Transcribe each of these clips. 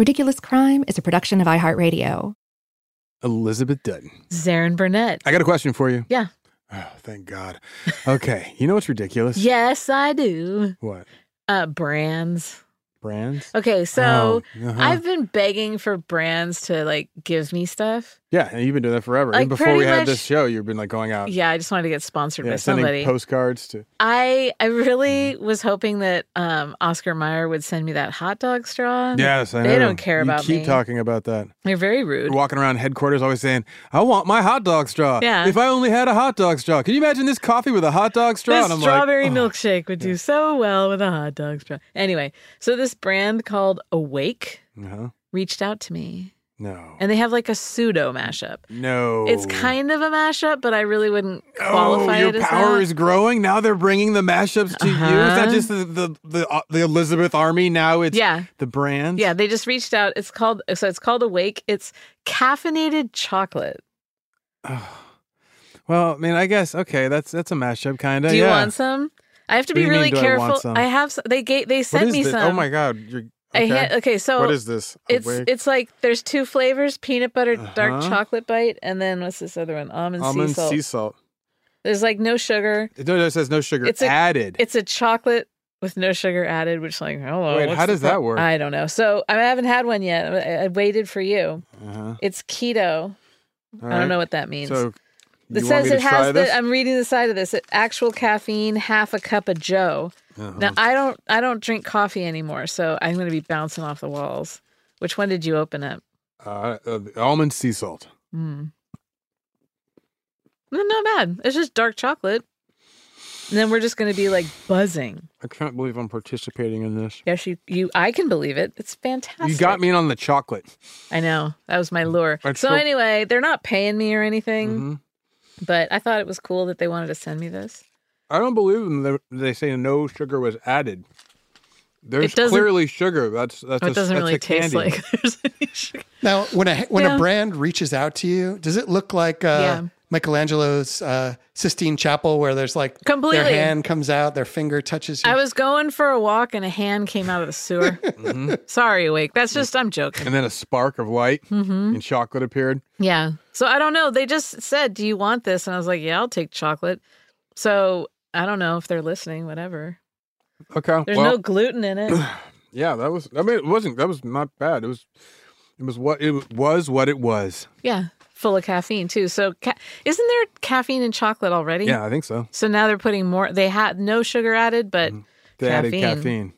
Ridiculous Crime is a production of iHeartRadio. Elizabeth Dutton. Zaron Burnett. I got a question for you. Yeah. Oh, thank God. Okay. you know what's ridiculous? Yes, I do. What? Uh, brands. Brands? Okay, so Oh, uh-huh. I've been begging for brands to like give me stuff. Yeah, and you've been doing that forever. Like, Even before we pretty had this show, you've been like going out. Yeah, I just wanted to get sponsored Yeah, by sending somebody. postcards to. I I really was hoping that um, Oscar Mayer would send me that hot dog straw. Yes, I know. They don't care you about keep me. Keep talking about that. They're very rude. You're walking around headquarters always saying, I want my hot dog straw. Yeah. If I only had a hot dog straw. Can you imagine this coffee with a hot dog straw? This And I'm strawberry like, oh. milkshake would do so well with a hot dog straw. Anyway, so this brand called Awake Uh-huh. reached out to me, No. and they have like a pseudo mashup. no. It's kind of a mashup, but I really wouldn't Oh, qualify your it as power that. is growing. Now they're bringing the mashups to you. Is that Uh-huh. just the the the, uh, the Elizabeth Army? Now it's Yeah. the brand. Yeah, they just reached out. It's called so it's called Awake. It's caffeinated chocolate. Oh. Well, I mean, I guess okay. That's that's a mashup kind of. Do you yeah. want some? I have to be you mean, really I careful. I have. They gave. They sent me this? some. Oh my god! You're I okay. okay, so what is this? It's it's like there's two flavors: peanut butter dark Uh-huh. chocolate bite, and then what's this other one? Almond, almond sea salt. sea salt. There's like no sugar. It, no, it says no sugar It's a- added. It's a chocolate with no sugar added, which like hello. Wait, how does that pro- work? I don't know. So I haven't had one yet. I, I waited for you. uh-huh. It's keto. I don't know what that means. So It says it has the. I'm reading the side of this. It, actual caffeine, half a cup of Joe. Uh-huh. Now I don't. I don't drink coffee anymore, so I'm going to be bouncing off the walls. Which one did you open up? uh, uh, the almond sea salt. Mm. No, not bad. It's just dark chocolate. And then we're just going to be like buzzing. I can't believe I'm participating in this. Yes, you, you. I can believe it. It's fantastic. You got me in on the chocolate. I know that was my lure. That's so so- anyway, they're not paying me or anything, Mhm. But I thought it was cool that they wanted to send me this. I don't believe them. They- They say no sugar was added. There's clearly sugar. That's that's Oh, a, it doesn't that's really a taste candy. like there's any sugar. Now, when a when Yeah. a brand reaches out to you, does it look like uh, Yeah. Michelangelo's uh, Sistine Chapel, where there's like Completely. their hand comes out, their finger touches you? I was going for a walk and a hand came out of the sewer. Mm-hmm. Sorry, awake. That's just I'm joking. And then a spark of light Mm-hmm. and chocolate appeared. Yeah. So I don't know. They just said, "Do you want this?" And I was like, "Yeah, I'll take chocolate." So I don't know if they're listening. Whatever. Okay. There's well, no gluten in it. yeah, that was. I mean, it wasn't. That was not bad. It was. It was what it was. What it was. yeah, full of caffeine too. So ca- isn't there caffeine in chocolate already? Yeah, I think so. So now they're putting more. They had no sugar added, but mm-hmm. They added Caffeine. caffeine.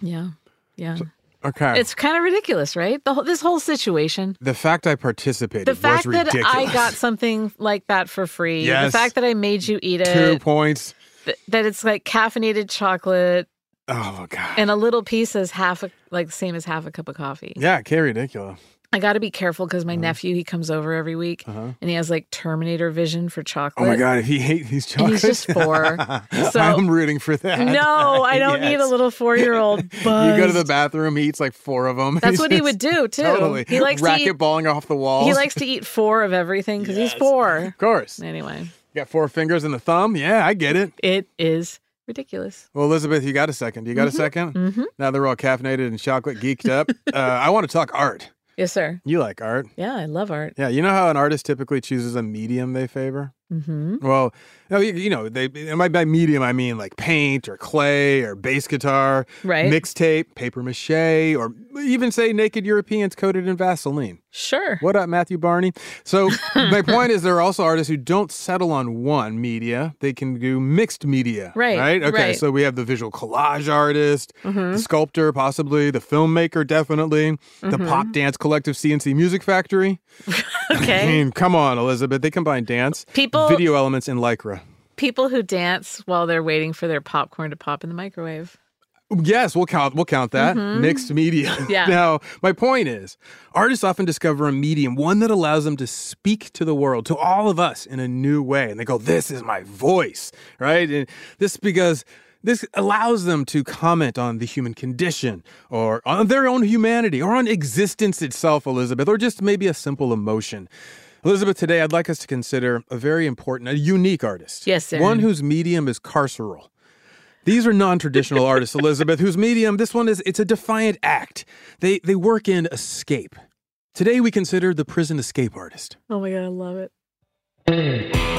yeah, yeah. Okay. It's kind of ridiculous, right? The whole, this whole situation. the fact I participated The fact was that ridiculous. I got something like that for free. Yes. The fact that I made you eat it. two points. th- that it's like caffeinated chocolate Oh my god. and a little piece is half a like the same as half a cup of coffee. yeah, okay, ridiculous. I got to be careful because my nephew he comes over every week Uh-huh. and he has like Terminator vision for chocolate. Oh my god, if he hates these And chocolates, he's just four. So- I'm rooting for that. No, I don't need a little four year old. You go to the bathroom, he eats like four of them. That's what he would do too. Totally. He likes to eat. racquetballing off the walls. He likes to eat four of everything because he's Yes. four. Of course. Anyway, Got four fingers and the thumb. Yeah, I get it. it is ridiculous. Well, Elizabeth, you got a second. You got a 2nd Mm-hmm. Now that we're all caffeinated and chocolate geeked up, uh, I want to talk art. Yes, sir. You like art. Yeah, I love art. Yeah, you know how an artist typically chooses a medium they favor? Mm-hmm. Well, you, you know, they and by medium I mean like paint or clay or bass guitar, Right. mixtape, paper mache, or even say naked Europeans coated in Vaseline. Sure. What up, Matthew Barney? So my point is, there are also artists who don't settle on one media; they can do mixed media. Right, Right. Okay. right. Mm-hmm. So we have the visual collage artist, the sculptor, possibly the filmmaker, definitely the pop dance collective C+C Music Factory. I Okay. mean, come on, Elizabeth. They combine dance, People- video elements, and lycra. People who dance while they're waiting for their popcorn to pop in the microwave. Yes, we'll count. We'll count that mixed media. Mm-hmm. Yeah. Now, my point is, artists often discover a medium, one that allows them to speak to the world, to all of us, in a new way, and they go, "This is my voice," right? And this because this allows them to comment on the human condition, or on their own humanity, or on existence itself, Elizabeth, or just maybe a simple emotion. Elizabeth, today I'd like us to consider a very important, a unique artist. Yes, sir. One whose medium is carceral. These are non-traditional artists, Elizabeth, whose medium this one is it's a defiant act. They they work in escape. Today we consider the prison escape artist. Oh my god, I love it.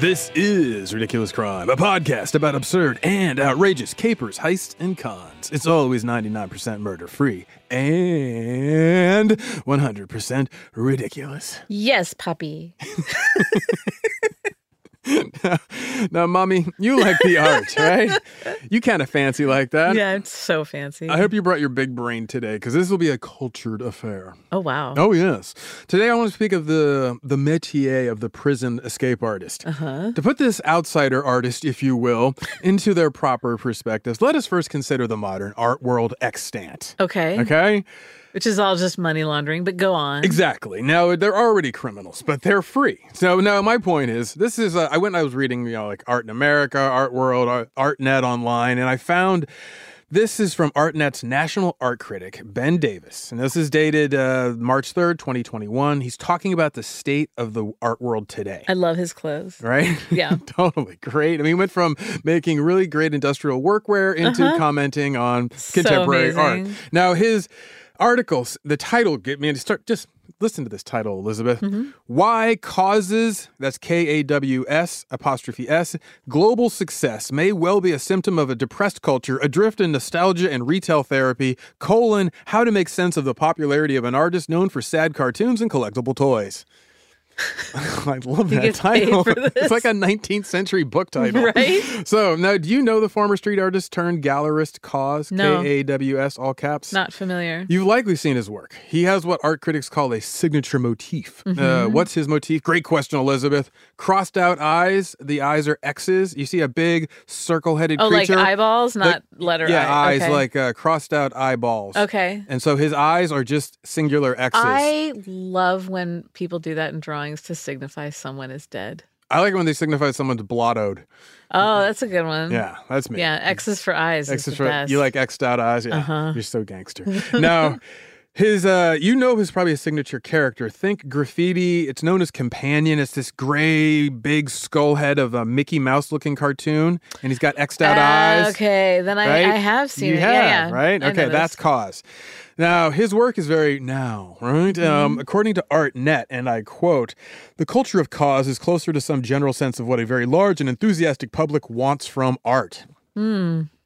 This is Ridiculous Crime, a podcast about absurd and outrageous capers, heists, and cons. It's always 99% murder free and 100% ridiculous. Yes, puppy. now, mommy, you like the art, right? You kind of fancy like that. Yeah, it's so fancy. I hope you brought your big brain today because this will be a cultured affair. oh wow. Oh yes. Today I want to speak of the the métier of the prison escape artist. Uh-huh. To put this outsider artist, if you will, into their proper perspectives, let us first consider the modern art world extant. Okay. Okay? Which is all just money laundering, but go on. Exactly. Now they're already criminals, but they're free. So now my point is, this is uh, I went and I was reading, you know, like Art in America, Art World, Art, ArtNet online, and I found this is from ArtNet's national art critic Ben Davis, and this is dated uh, March third, twenty twenty one. He's talking about the state of the art world today. I love his clothes. Right? Yeah. totally. Great. I mean, he went from making really great industrial workwear into commenting on contemporary art. Uh-huh. Now, his articles, the title, get me to start just listen to this title, Elizabeth. Mm-hmm. Why KAWS's, that's K A W S apostrophe S, global success may well be a symptom of a depressed culture, adrift in nostalgia and retail therapy, colon, how to make sense of the popularity of an artist known for sad cartoons and collectible toys. I love that title. It's like a 19th century book title. Right? So now, do you know the former street artist turned gallerist KAWS? No. K A W S, all caps? Not familiar. You've likely seen his work. He has what art critics call a signature motif. Mm-hmm. Uh, what's his motif? Great question, Elizabeth. Crossed out eyes. The eyes are X's. You see a big circle headed Oh, like eyeballs, not letter yeah, I. eyes Okay. like uh, crossed out eyeballs. Okay. And so his eyes are just singular X's. I love when people do that in drawings to signify someone is dead. I like when they signify someone's blottoed. Oh, that's a good one. Yeah, that's me. Yeah, X's for eyes. X is is the for best. you like X'd out eyes. Yeah, Uh-huh. you're so gangster. now, his uh, you know his probably a signature character. Think graffiti. It's known as Companion. It's this gray, big skull head of a Mickey Mouse looking cartoon, and he's got X'd out Ah, eyes. Okay, then I, right? I have seen you it. Have, yeah, yeah. right. I Okay, that's KAWS. Now, his work is very now, right? Mm-hmm. Um, according to ArtNet, and I quote, the culture of KAWS is closer to some general sense of what a very large and enthusiastic public wants from art.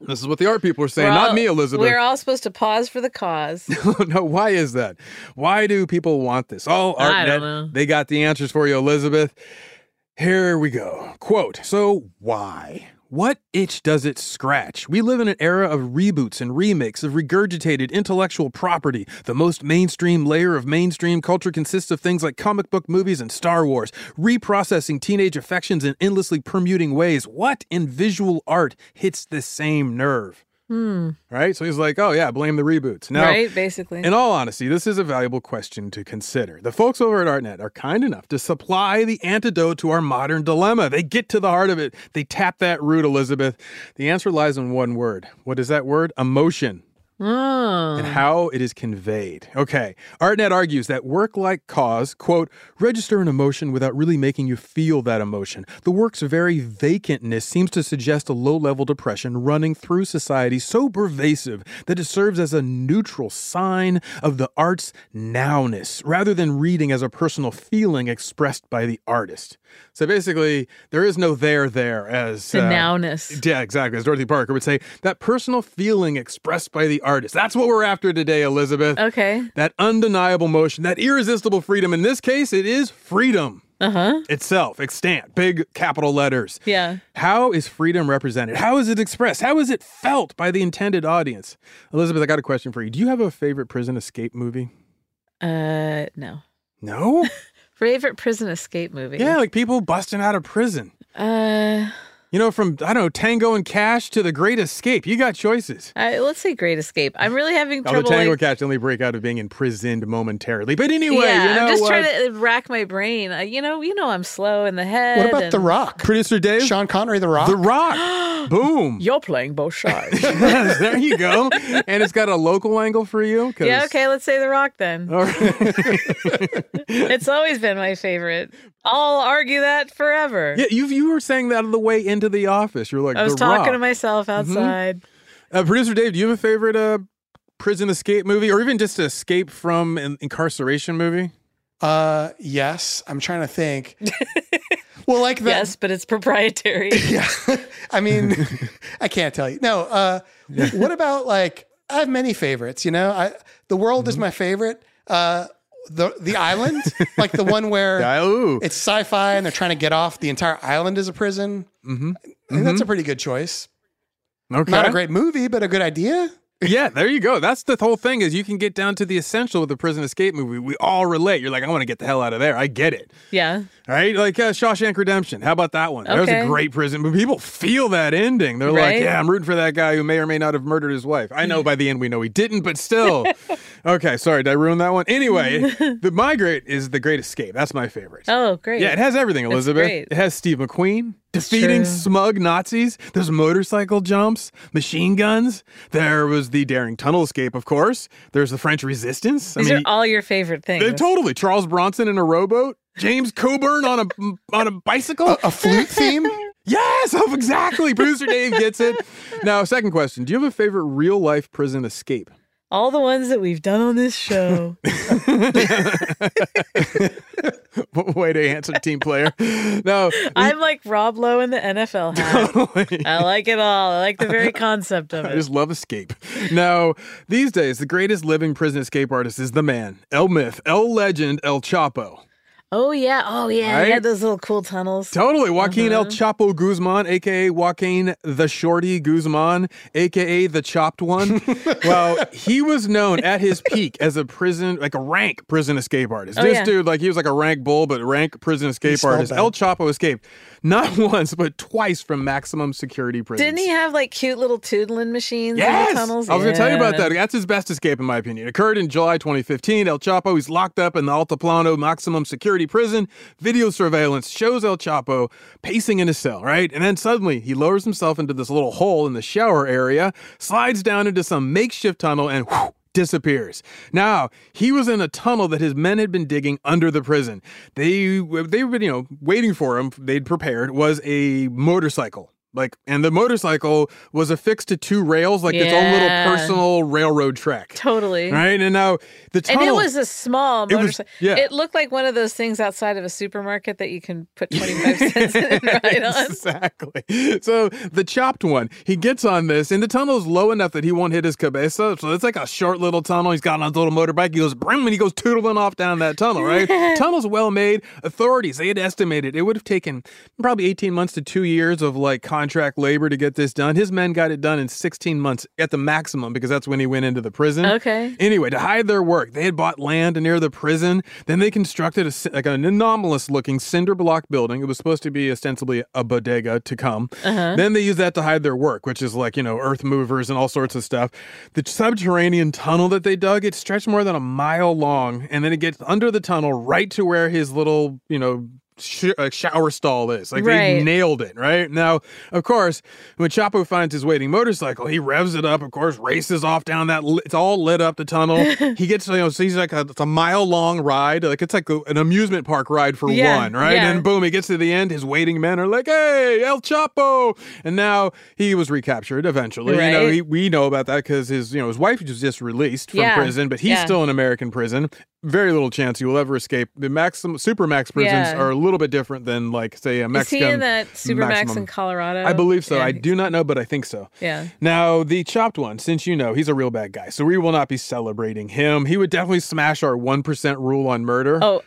This is what the art people are saying, Hmm. We're not all- me, Elizabeth. We're all supposed to pause for the cause. no, why is that? Why do people want this? All I ArtNet, don't know. they got the answers for you, Elizabeth. Here we go. Quote So, why? What itch does it scratch? We live in an era of reboots and remakes of regurgitated intellectual property. The most mainstream layer of mainstream culture consists of things like comic book movies and Star Wars, reprocessing teenage affections in endlessly permuting ways. What in visual art hits the same nerve? Hmm. Right? So he's like, oh, yeah, blame the reboots. Now, right, basically. in all honesty, this is a valuable question to consider. The folks over at ArtNet are kind enough to supply the antidote to our modern dilemma. They get to the heart of it. They tap that root, Elizabeth. The answer lies in one word. What is that word? Emotion. Oh. And how it is conveyed. Okay. ArtNet argues that work like KAWS, quote, register an emotion without really making you feel that emotion. The work's very vacantness seems to suggest a low level depression running through society so pervasive that it serves as a neutral sign of the art's nowness rather than reading as a personal feeling expressed by the artist. So basically, there is no there there as the uh, nowness. yeah, exactly. As Dorothy Parker would say, that personal feeling expressed by the artist. That's what we're after today, Elizabeth. Okay. That undeniable motion, that irresistible freedom. In this case, it is freedom Uh huh. itself, extant, big capital letters. Yeah. How is freedom represented? How is it expressed? How is it felt by the intended audience? Elizabeth, I got a question for you. Do you have a favorite prison escape movie? Uh, no. No? Favorite prison escape movie? yeah, like people busting out of prison. Uh, You know, from, I don't know, Tango and Cash to The Great Escape. You got choices. I, let's say Great Escape. I'm really having Although trouble. Tango like, and Cash only break out of being imprisoned momentarily. But anyway, yeah, you know I'm just what? trying to rack my brain. Uh, you know, you know, I'm slow in the head. What about and- The Rock? Producer Dave? Sean Connery, The Rock? The Rock. Boom. You're playing both sides. Yes, there you go. And it's got a local angle for you. 'cause- yeah. Okay. Let's say The Rock then. All right. it's always been my favorite. I'll argue that forever. yeah, you you were saying that on the way into the office. You're like, I was The talking Rock. to myself outside. Uh, Producer Dave, do you have a favorite uh, prison escape movie, or even just escape from an incarceration movie? Uh, yes. I'm trying to think. well, like the, Yes, but it's proprietary. Yeah. I mean, I can't tell you. No. Uh, what about like I have many favorites. You know, I the world Mm-hmm. is my favorite. Uh, the the island, like the one where ooh. it's sci-fi and they're trying to get off the entire island is a prison. Mhm. I think that's a pretty good choice. okay. Not a great movie, but a good idea. Yeah, there you go. That's the whole thing is you can get down to the essential with the prison escape movie. We all relate. You're like, I want to get the hell out of there. I get it. yeah. Right? Like uh, Shawshank Redemption. How about that one? That was a great prison, but people feel that ending. They're like, yeah, I'm rooting for that guy who may or may not have murdered his wife. I know by the end we know he didn't, but still. okay, sorry, did I ruin that one? Anyway, the my great is The Great Escape. That's my favorite. Oh, great. Yeah, it has everything, Elizabeth. It has Steve McQueen defeating true. smug Nazis. There's motorcycle jumps, machine guns. There was the daring tunnel escape, of course. There's the French Resistance. These I mean, are all your favorite things. uh, totally. Charles Bronson in a rowboat. James Coburn on a on a bicycle. A, a flute theme. yes, oh, exactly. Producer Dave gets it. Now, second question: Do you have a favorite real life prison escape? All the ones that we've done on this show. What way to answer, team player. No, I'm like Rob Lowe in the NFL hat. I like it all. I like the very concept of it. I just love escape. Now, these days, the greatest living prison escape artist is the man, El Myth, El Legend, El Chapo. Oh yeah. Oh yeah. Right? He had those little cool tunnels. Totally. Joaquin El Uh-huh. Chapo Guzman, aka Joaquin the Shorty Guzman, aka the Chopped One. well, he was known at his peak as a prison, like a rank prison escape artist. Oh, this yeah. dude, like, he was like a rank bull, but rank prison escape spelled artist. El Chapo escaped not once, but twice from maximum security prisons. Didn't he have like cute little tootling machines in Yes, the tunnels? I was going to tell you about that. That's his best escape, in my opinion. It occurred in July 2015. El Chapo, he's locked up in the Altiplano maximum security prison. Video surveillance shows El Chapo pacing in his cell, right? And then suddenly he lowers himself into this little hole in the shower area, slides down into some makeshift tunnel, and whew, disappears. Now, he was in a tunnel that his men had been digging under the prison. They they've been, you know, waiting for him. They'd prepared was a motorcycle. Like, and the motorcycle was affixed to two rails, like its own little personal railroad track. Totally. Right? And now the And tunnel. it was a small It was- motorcycle. yeah. It looked like one of those things outside of a supermarket that you can put 25 cents in and ride on. Exactly. So the chopped one, he gets on this, and the tunnel is low enough that he won't hit his cabeza. So it's like a short little tunnel. He's got on his little motorbike. He goes brim, and he goes tootling off down that tunnel. Right? Tunnel's well made. Authorities they had estimated it would have taken probably eighteen months to two years of like contract labor to get this done. His men got it done in 16 months at the maximum because that's when he went into the prison. Okay. Anyway, to hide their work, they had bought land near the prison. Then they constructed a, like an anomalous looking cinder block building. It was supposed to be ostensibly a bodega to come. Uh-huh. Then they used that to hide their work, which is like, you know, earth movers and all sorts of stuff. The subterranean tunnel that they dug, it stretched more than a mile long. And then it gets under the tunnel right to where his little, you know, sh- uh, shower stall is. Like they nailed it, right? Now, of course, when Chapo finds his waiting motorcycle, he revs it up, of course, races off down that, li- it's all lit up the tunnel. he gets, you know, so he's like a, it's a mile long ride. Like it's like a, an amusement park ride for Yeah, one, right? yeah. And boom, he gets to the end. His waiting men are like, hey, El Chapo. And now he was recaptured eventually. You know, Right. he, we know about that because his, you know, his wife was just released from Yeah, prison, but he's still in American prison. Very little chance he will ever escape. The maximum, super max prisons are a little bit different than like, say, a Is Mexican. he in that Supermax maximum. in Colorado? I believe so. Yeah. I do not know, but I think so. Yeah. Now, the chopped one, since you know he's a real bad guy, so we will not be celebrating him. He would definitely smash our 1% rule on murder. Oh,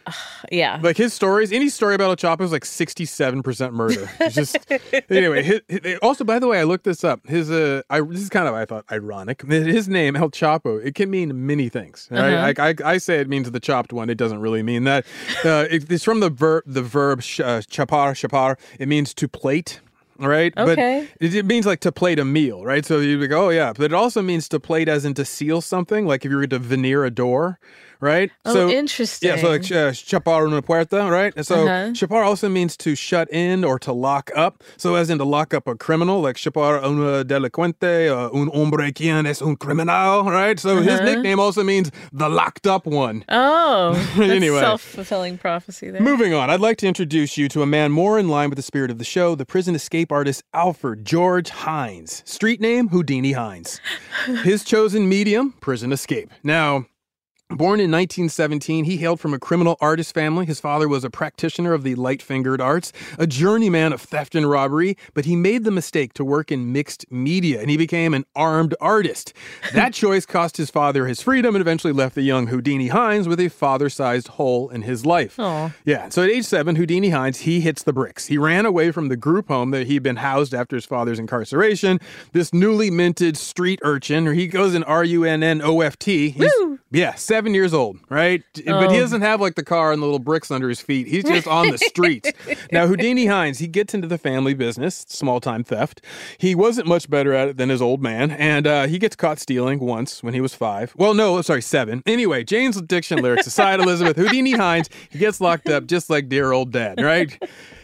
yeah. Like his stories, any story about El Chapo is like 67% murder. It's just, anyway, his, his- also, by the way, I looked this up. His, uh, I, this is kind of, I thought, ironic. His name, El Chapo, it can mean many things. Right? Uh-huh. Like I, I say it means the chopped one. It doesn't really mean that. Uh, it- it's from the verb, the verb sh- uh, chapar, chapar. It means to plate. Right, Okay. But it, it means like to plate a meal, right? So you'd be go, oh, yeah. But it also means to plate as in to seal something, like if you were to veneer a door, right? Oh, so, interesting. Yeah. So like uh, chapar una puerta, right? And so Uh-huh. chapar also means to shut in or to lock up. So as in to lock up a criminal, like chapar una delincuente, uh, un hombre quien es un criminal, right? So his Uh-huh. nickname also means the locked up one. Oh, Anyway. self-fulfilling prophecy there. Moving on, I'd like to introduce you to a man more in line with the spirit of the show, the prison escape artist Alfred George Hinds. Street name Houdini Hinds. His chosen medium, prison escape. Now, Born in 1917, he hailed from a criminal artist family. His father was a practitioner of the light fingered arts, a journeyman of theft and robbery, but he made the mistake to work in mixed media and he became an armed artist. That choice cost his father his freedom and eventually left the young Houdini Hinds with a father sized hole in his life. Aw. Yeah, so at age seven, Houdini Hinds, he hits the bricks. He ran away from the group home that he'd been housed after his father's incarceration. This newly minted street urchin, or he goes in R U N N O F T. Yeah, seven years old, right? But he Oh. doesn't have like the car and the little bricks under his feet. He's just on the streets. now, Houdini Hinds, he gets into the family business, small time theft. He wasn't much better at it than his old man, and uh, he gets caught stealing once when he was five. Well, no, sorry, seven. Anyway, Jane's addiction lyrics aside, Elizabeth, Houdini Hinds, he gets locked up just like dear old dad, right?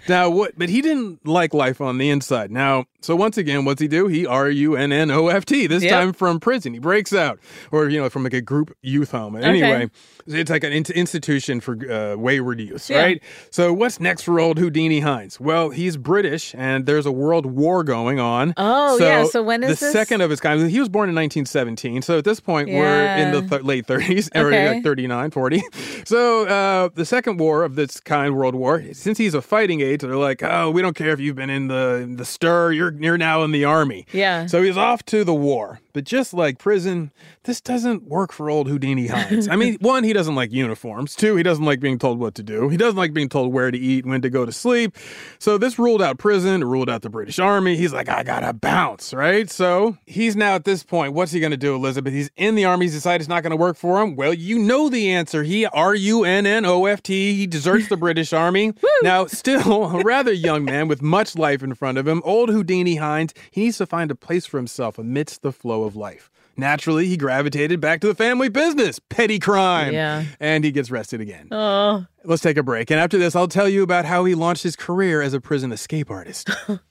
Now, what? But he didn't like life on the inside. Now, so once again, what's he do? He R U N N O F T. This Yep. time from prison. He breaks out, or you know, from like a group youth home. Anyway, it's like an in- institution for uh, wayward youth, Yeah. right? So what's next for old Houdini Hinds? Well, he's British, and there's a world war going on. Oh, yeah. So when is the this? second of his kind? He was born in 1917. So at this point, we're in the th- late 30s, or Okay. like 39, 40. So uh, the second war of this kind, World War, since he's a fighting age, they're like, oh, we don't care if you've been in the the stir. You're you're now in the army. Yeah. So he's off to the war. But just like prison, this doesn't work for old Houdini Hinds. I mean, one, he doesn't like uniforms. Two, he doesn't like being told what to do. He doesn't like being told where to eat, when to go to sleep. So this ruled out prison, it ruled out the British Army. He's like, I gotta bounce, right? So he's now at this point, what's he gonna do, Elizabeth? He's in the army. He's decided it's not gonna work for him. Well, you know the answer. He R U N N O F T. He deserts the British Army. Now, still a rather young man with much life in front of him, old Houdini Hinds, he needs to find a place for himself amidst the flow of life. Naturally, he gravitated back to the family business, petty crime. Yeah. And he gets arrested again. Oh, Let's take a break. And after this, I'll tell you about how he launched his career as a prison escape artist.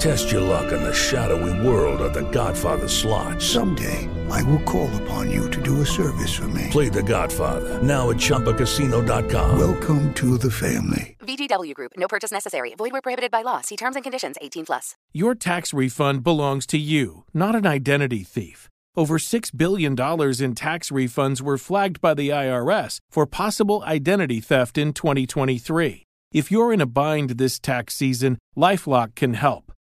Test your luck in the shadowy world of The Godfather slot. Someday, I will call upon you to do a service for me. Play the Godfather. Now at ChumbaCasino.com. Welcome to the family. VGW Group. No purchase necessary. Void where prohibited by law. See terms and conditions. 18 plus. Your tax refund belongs to you, not an identity thief. Over $6 billion in tax refunds were flagged by the IRS for possible identity theft in 2023. If you're in a bind this tax season, LifeLock can help.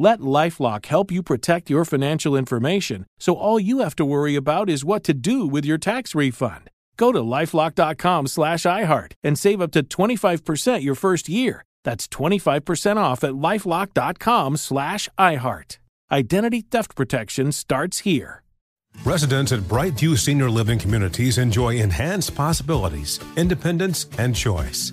Let Lifelock help you protect your financial information so all you have to worry about is what to do with your tax refund. Go to lifelock.com slash iHeart and save up to 25% your first year. That's 25% off at lifelock.com slash iHeart. Identity theft protection starts here. Residents at Brightview Senior Living Communities enjoy enhanced possibilities, independence, and choice.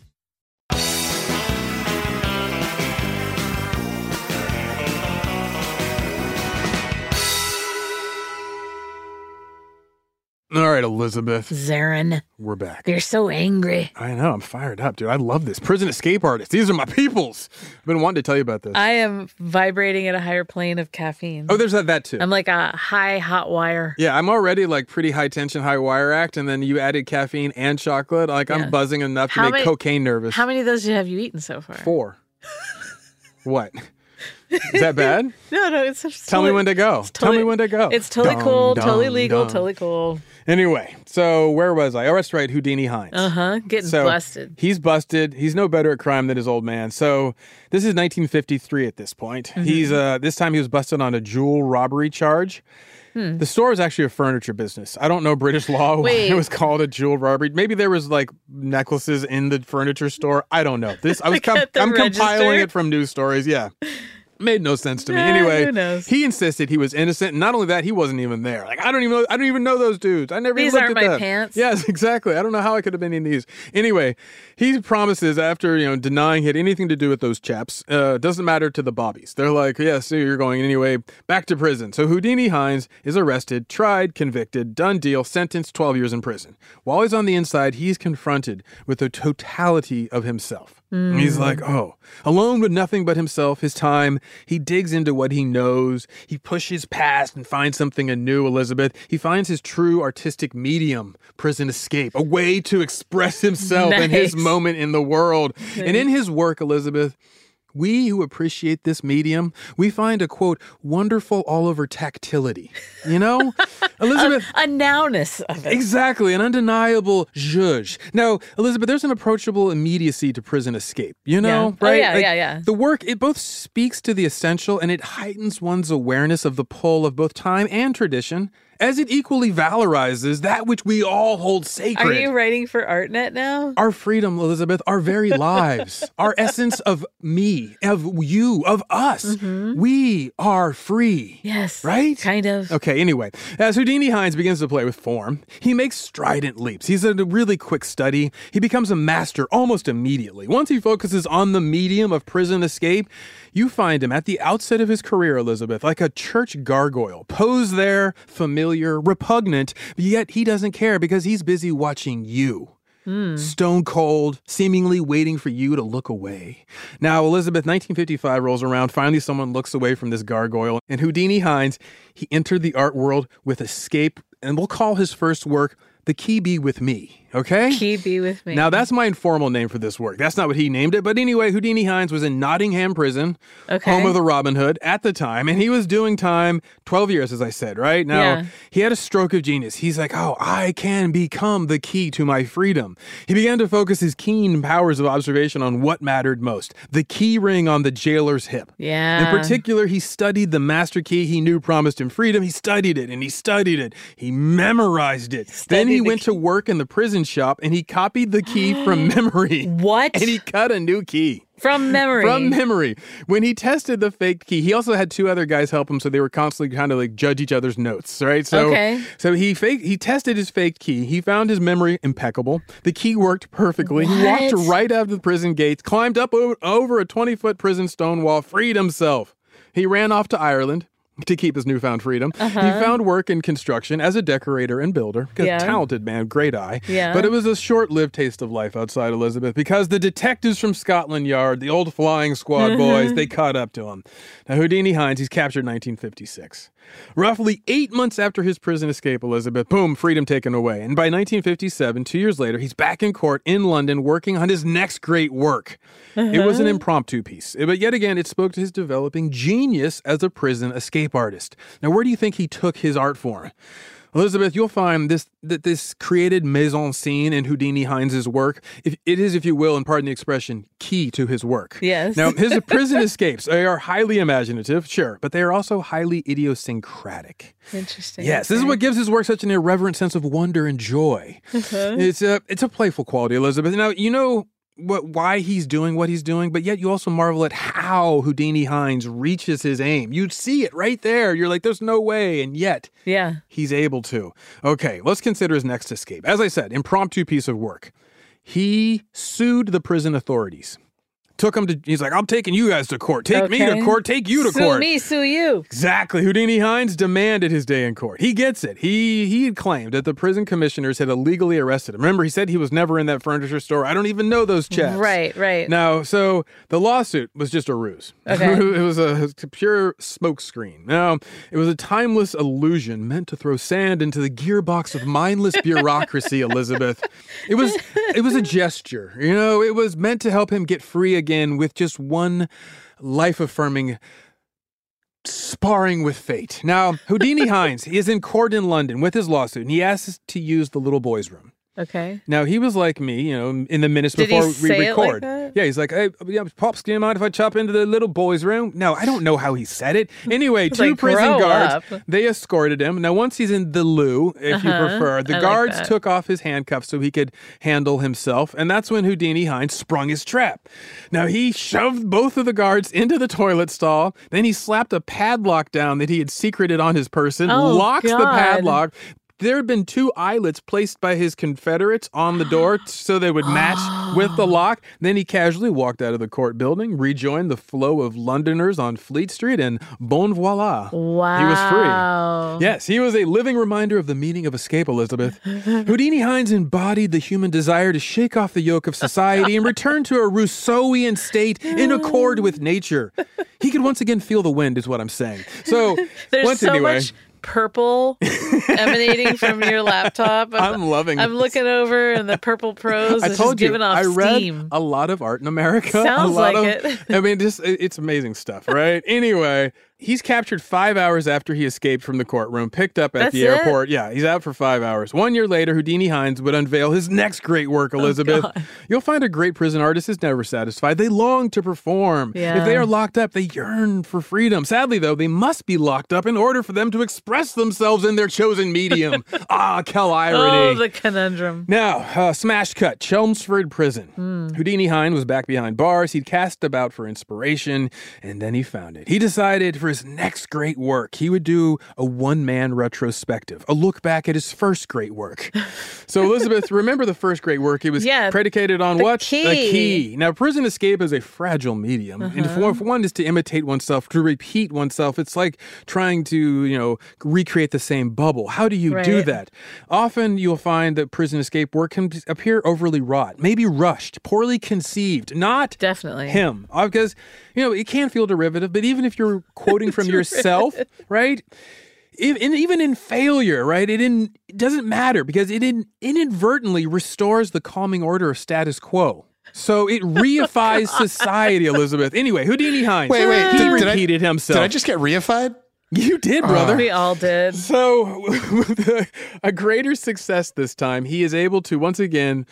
All right, Elizabeth. Zaron, We're back. you're so angry. I know. I'm fired up, dude. I love this. Prison escape artists. These are my peoples. I've been wanting to tell you about this. I am vibrating at a higher plane of caffeine. oh, there's that, that too. I'm like a high hot wire. yeah, I'm already like pretty high tension, high wire act, and then you added caffeine and chocolate. Like Yeah. I'm buzzing enough to How make many- cocaine nervous. How many of those have you eaten so far? Four. what? Is that bad? No, no, it's just Tell me when to go. it's Tell me when to go. It's totally Dum, cool, totally legal, dum. totally cool. Anyway, so where was I? Oh, that's right, Houdini Hinds. Uh huh. Getting So busted. he's busted. He's no better at crime than his old man. So this is 1953 at this point. Mm-hmm. He's uh this time he was busted on a jewel robbery charge. Hmm. The store is actually a furniture business. I don't know British law why Wait. it was called a jewel robbery. Maybe there was like necklaces in the furniture store. I don't know. This I was com- I'm compiling it from news stories. Yeah. Made no sense to me. Anyway, knows? he insisted he was innocent. And not only that, he wasn't even there. Like I don't even know. I don't even know those dudes. I never These even looked aren't at my them. pants. Yes, exactly. I don't know how I could have been in these. Anyway, he promises after you know denying he had anything to do with those chaps. Uh, doesn't matter to the bobbies. They're like, yeah, so you're going anyway. Back to prison. So Houdini Hinds is arrested, tried, convicted, done deal, sentenced 12 years in prison. While he's on the inside, he's confronted with the totality of himself. And He's mm. like, oh, alone with nothing but himself, his time. He digs into what he knows. He pushes past and finds something anew, Elizabeth. He finds his true artistic medium, prison escape, a way to express himself and his moment in the world. And in his work, Elizabeth, we who appreciate this medium, we find a quote, wonderful all over tactility. You know? Elizabeth. A nowness of it. Exactly, an undeniable zhuzh. Now, Elizabeth, there's an approachable immediacy to prison escape. You know, Yeah. Oh, right? yeah, yeah, yeah. The work it both speaks to the essential and it heightens one's awareness of the pull of both time and tradition, as it equally valorizes that which we all hold sacred. Are you writing for ArtNet now? Our freedom, Elizabeth, our very lives, our essence of me, of you, of us. We are free. Mm-hmm. Yes. Right? Kind of. Okay, anyway, as Houdini Hinds begins to play with form, he makes strident leaps. He's a really quick study. He becomes a master almost immediately. Once he focuses on the medium of prison escape, you find him at the outset of his career, Elizabeth, like a church gargoyle, posed there, familiar, repugnant, yet he doesn't care because he's busy watching you. Hmm. Stone cold, seemingly waiting for you to look away. Now, Elizabeth, 1955 rolls around. Finally, someone looks away from this gargoyle. And Houdini Hinds, he entered the art world with Escape, and we'll call his first work The Key Be With Me. Okay? Key be with me. Now, that's my informal name for this work. That's not what he named it. But anyway, Houdini Hinds was in Nottingham Prison, Okay. home of the Robin Hood, at the time. And he was doing time 12 years, as I said, right? Now, Yeah. he had a stroke of genius. He's like, oh, I can become the key to my freedom. He began to focus his keen powers of observation on what mattered most the key ring on the jailer's hip. Yeah. In particular, he studied the master key he knew promised him freedom. He studied it and he studied it. He memorized it. then he Studied went to work in the prison shop and he copied the key from memory. What? And he cut a new key. From memory. From memory. When he tested the fake key, he also had two other guys help him, so they were constantly kind of like judge each other's notes, right? So, Okay. so he fake he tested his fake key. He found his memory impeccable. The key worked perfectly. He walked right out of the prison gates, climbed up o- over a twenty foot prison stone wall, freed himself. He ran off to Ireland. To keep his newfound freedom, he found work in construction as a decorator and builder. Uh-huh. Yeah. talented man, great eye. Yeah. But it was a short-lived taste of life outside Elizabeth because the detectives from Scotland Yard, the old flying squad boys, they caught up to him. Now Houdini Hinds, he's captured in 1956. Roughly eight months after his prison escape, Elizabeth, boom, freedom taken away. And by 1957, two years later, he's back in court in London working on his next great work. It was an uh-huh. impromptu piece, eh, but yet again, it spoke to his developing genius as a prison escape artist. Now, where do you think he took his art form? Elizabeth, you'll find this that this created mise en scene in Houdini Hinds's work. If, it is, if you will, and pardon the expression, key to his work. Yes. Now, his prison escapes they are highly imaginative, sure, but they are also highly idiosyncratic. Interesting. Yes, this is what gives his work such an irreverent sense of wonder and joy. Uh-huh. It's a it's a playful quality, Elizabeth. Now you know what why he's doing what he's doing, but yet you also marvel at how Houdini Hinds reaches his aim. You'd see it right there. You're like, there's no way, and yet Yeah. he's able to. Okay, let's consider his next escape. As I said, impromptu piece of work. He sued the prison authorities. Took him to. He's like, I'm taking you guys to court. Take me to court. Take you to sue court. me, sue you. Exactly. Houdini Hinds demanded his day in court. He gets it. He he had claimed that the prison commissioners had illegally arrested him. Remember, he said he was never in that furniture store. I don't even know those chaps. Right, right. Now, so the lawsuit was just a ruse. Okay. it was a pure smokescreen. Now, it was a timeless illusion meant to throw sand into the gearbox of mindless bureaucracy, Elizabeth. It was it was a gesture. You know, it was meant to help him get free again with just one life-affirming sparring with fate. Now, Houdini Hinds, he is in court in London with his lawsuit, and he asks to use the little boy's room. Okay. Now he was like me, you know, in the minutes Did before we like record. that? Yeah, he's like, "Hey, yeah, pops, do you mind if I chop into the little boy's room?" No, I don't know how he said it. Anyway, two like, prison guards up." they escorted him. Now, once he's in the loo, if you Uh-huh. prefer, the I guards that. took off his handcuffs so he could handle himself, and that's when Houdini Hinds sprung his trap. Now he shoved both of the guards into the toilet stall. Then he slapped a padlock down that he had secreted on his person, Oh, locks the padlock. There had been two eyelets placed by his Confederates on the door so they would match with the lock. Then he casually walked out of the court building, rejoined the flow of Londoners on Fleet Street, and bon voila. Wow. He was free. Yes, he was a living reminder of the meaning of escape, Elizabeth. Houdini Hinds embodied the human desire to shake off the yoke of society and return to a Rousseauian state in accord with nature. He could once again feel the wind, is what I'm saying. So, There's once so anyway. much purple emanating from your laptop. I'm loving I'm this. looking over and the purple prose I is told you, giving off I read steam. a lot of art in America. a Sounds lot like of, it. I mean, just it's amazing stuff, right? anyway, he's captured five hours after he escaped from the courtroom, picked up at That's the it? airport. Yeah, he's out for five hours. One year later, Houdini Hinds would unveil his next great work, Elizabeth. Oh, You'll find a great prison artist is never satisfied. They long to perform. Yeah. If they are locked up, they yearn for freedom. Sadly, though, they must be locked up in order for them to express themselves in their chosen medium. ah, Cal irony. Oh, the conundrum. Now, uh, smash cut, Chelmsford Prison. Hmm. Houdini Hinds was back behind bars. He'd cast about for inspiration, and then he found it. He decided for his next great work, he would do a one man retrospective, a look back at his first great work. so, Elizabeth, remember the first great work? It was Yeah, predicated on the what? key. A key. Now, prison escape is a fragile medium. And if Uh-huh. one, if one is to imitate oneself, to repeat oneself, it's like trying to, you know, recreate the same bubble. How do you do that? Often you'll find that prison escape work can appear overly wrought, maybe rushed, poorly conceived, not Definitely. him. Because, you know, it can feel derivative, but even if you're quoting from yourself, right? if, in, even in failure, right? It, in, it doesn't matter because it in, inadvertently restores the calming order of status quo. So it oh, reifies society, Elizabeth. Anyway, Houdini Hinds. Wait, wait, He did- did I- repeated himself. Did I just get reified? You did, brother. We all did. So, with a, a greater success this time, he is able to once again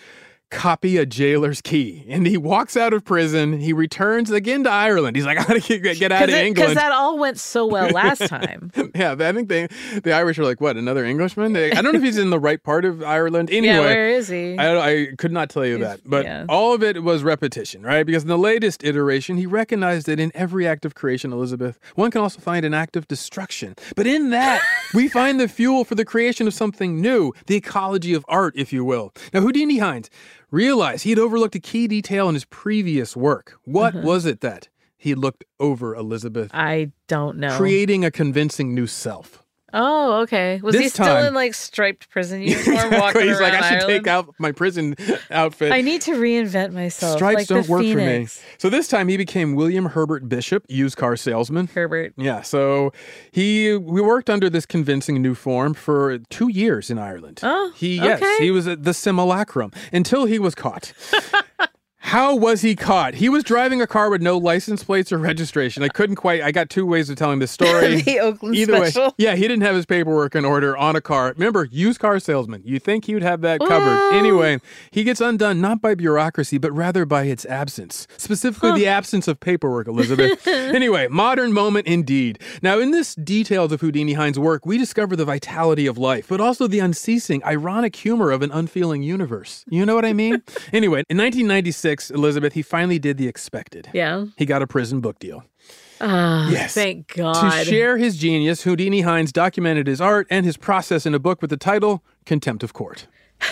copy a jailer's key. And he walks out of prison. He returns again to Ireland. He's like, I gotta get, get out of Because England. Because that all went so well last time. yeah, I think they, the Irish are like, what, another Englishman? They, I don't know if he's in the right part of Ireland. Anyway, yeah, where is he? I, I could not tell you that, but yeah. all of it was repetition, right? Because in the latest iteration, he recognized that in every act of creation, Elizabeth, one can also find an act of destruction. But in that, we find the fuel for the creation of something new, the ecology of art, if you will. Now, Houdini Hinds realized he had overlooked a key detail in his previous work. What Uh-huh. was it that he looked over, Elizabeth? I don't know. Creating a convincing new self. Oh, okay. Was he still time- in like striped prison uniform walking He's around like, I should Ireland? take out my prison outfit. I need to reinvent myself. Stripes like don't work Phoenix. for me. So this time he became William Herbert Bishop, used car salesman. Herbert. Yeah, so he we worked under this convincing new form for two years in Ireland. Oh, he yes, okay. he was at the simulacrum until he was caught. How was he caught? He was driving a car with no license plates or registration. I couldn't quite. I got two ways of telling this story. The Oakland Either special. way, yeah, he didn't have his paperwork in order on a car. Remember, used car salesman. You think he would have that covered? Well- Anyway, he gets undone not by bureaucracy, but rather by its absence, specifically the absence of paperwork. Elizabeth. anyway, modern moment indeed. Now, in this details of Houdini Hinds' work, we discover the vitality of life, but also the unceasing, ironic humor of an unfeeling universe. You know what I mean? anyway, in 1996, Elizabeth, he finally did the expected. Yeah. He got a prison book deal. Ah, Yes. Thank God. To share his genius, Houdini Hinds documented his art and his process in a book with the title Contempt of Court.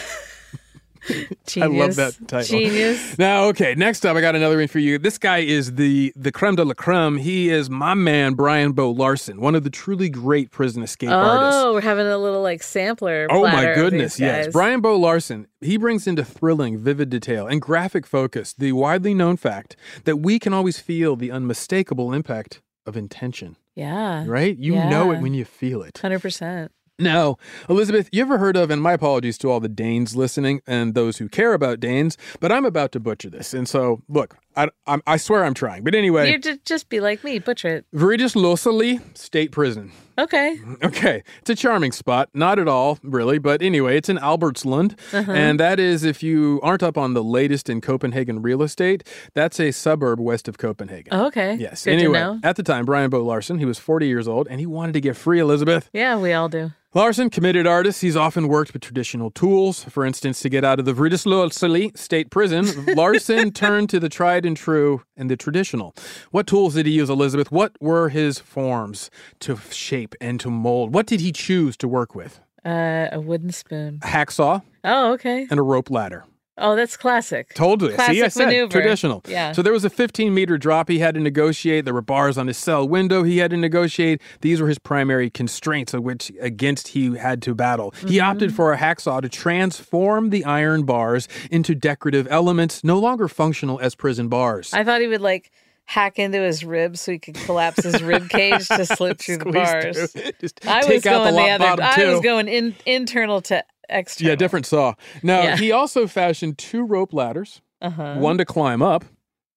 Genius. I love that title. Genius. Now, okay, next up, I got another one for you. This guy is the the creme de la creme. He is my man, Brian Bo Larsen, one of the truly great prison escape oh, artists. Oh, we're having a little like sampler. Oh my goodness, yes. Brian Bo Larsen, he brings into thrilling, vivid detail and graphic focus the widely known fact that we can always feel the unmistakable impact of intention. Yeah. Right? You know it when you feel it. Hundred percent. Now, Elizabeth, you ever heard of, and my apologies to all the Danes listening and those who care about Danes, but I'm about to butcher this. And so, look, I, I swear I'm trying. But anyway, You just just be like me, butcher it. Veridislosali State Prison. Okay. Okay, it's a charming spot. Not at all, really, but anyway, it's in Albertslund. Uh-huh. And that is, if you aren't up on the latest in Copenhagen real estate, that's a suburb west of Copenhagen. Oh, okay. Yes. Good anyway, at the time, Brian Bo Larsen, he was 40 years old, and he wanted to get free, Elizabeth. Yeah, we all do. Larsen, committed artist, he's often worked with traditional tools. For instance, to get out of the Vridislosali state prison, Larsen turned to the tried and true and the traditional. What tools did he use, Elizabeth? What were his forms to shape and to mold? What did he choose to work with? Uh, a wooden spoon. A hacksaw Oh, okay. and a rope ladder. Oh, that's classic. Told you. Classic See, I said maneuver. traditional. Yeah. So there was a 15 meter drop he had to negotiate. There were bars on his cell window he had to negotiate. These were his primary constraints of which against he had to battle. He Mm-hmm. opted for a hacksaw to transform the iron bars into decorative elements no longer functional as prison bars. I thought he would like hack into his ribs so he could collapse his rib cage to slip through the bars. Just I take was out the going the, lo- other. I was going in internal to external. Yeah, different saw. Now, Yeah. he also fashioned two rope ladders, Uh-huh. one to climb up.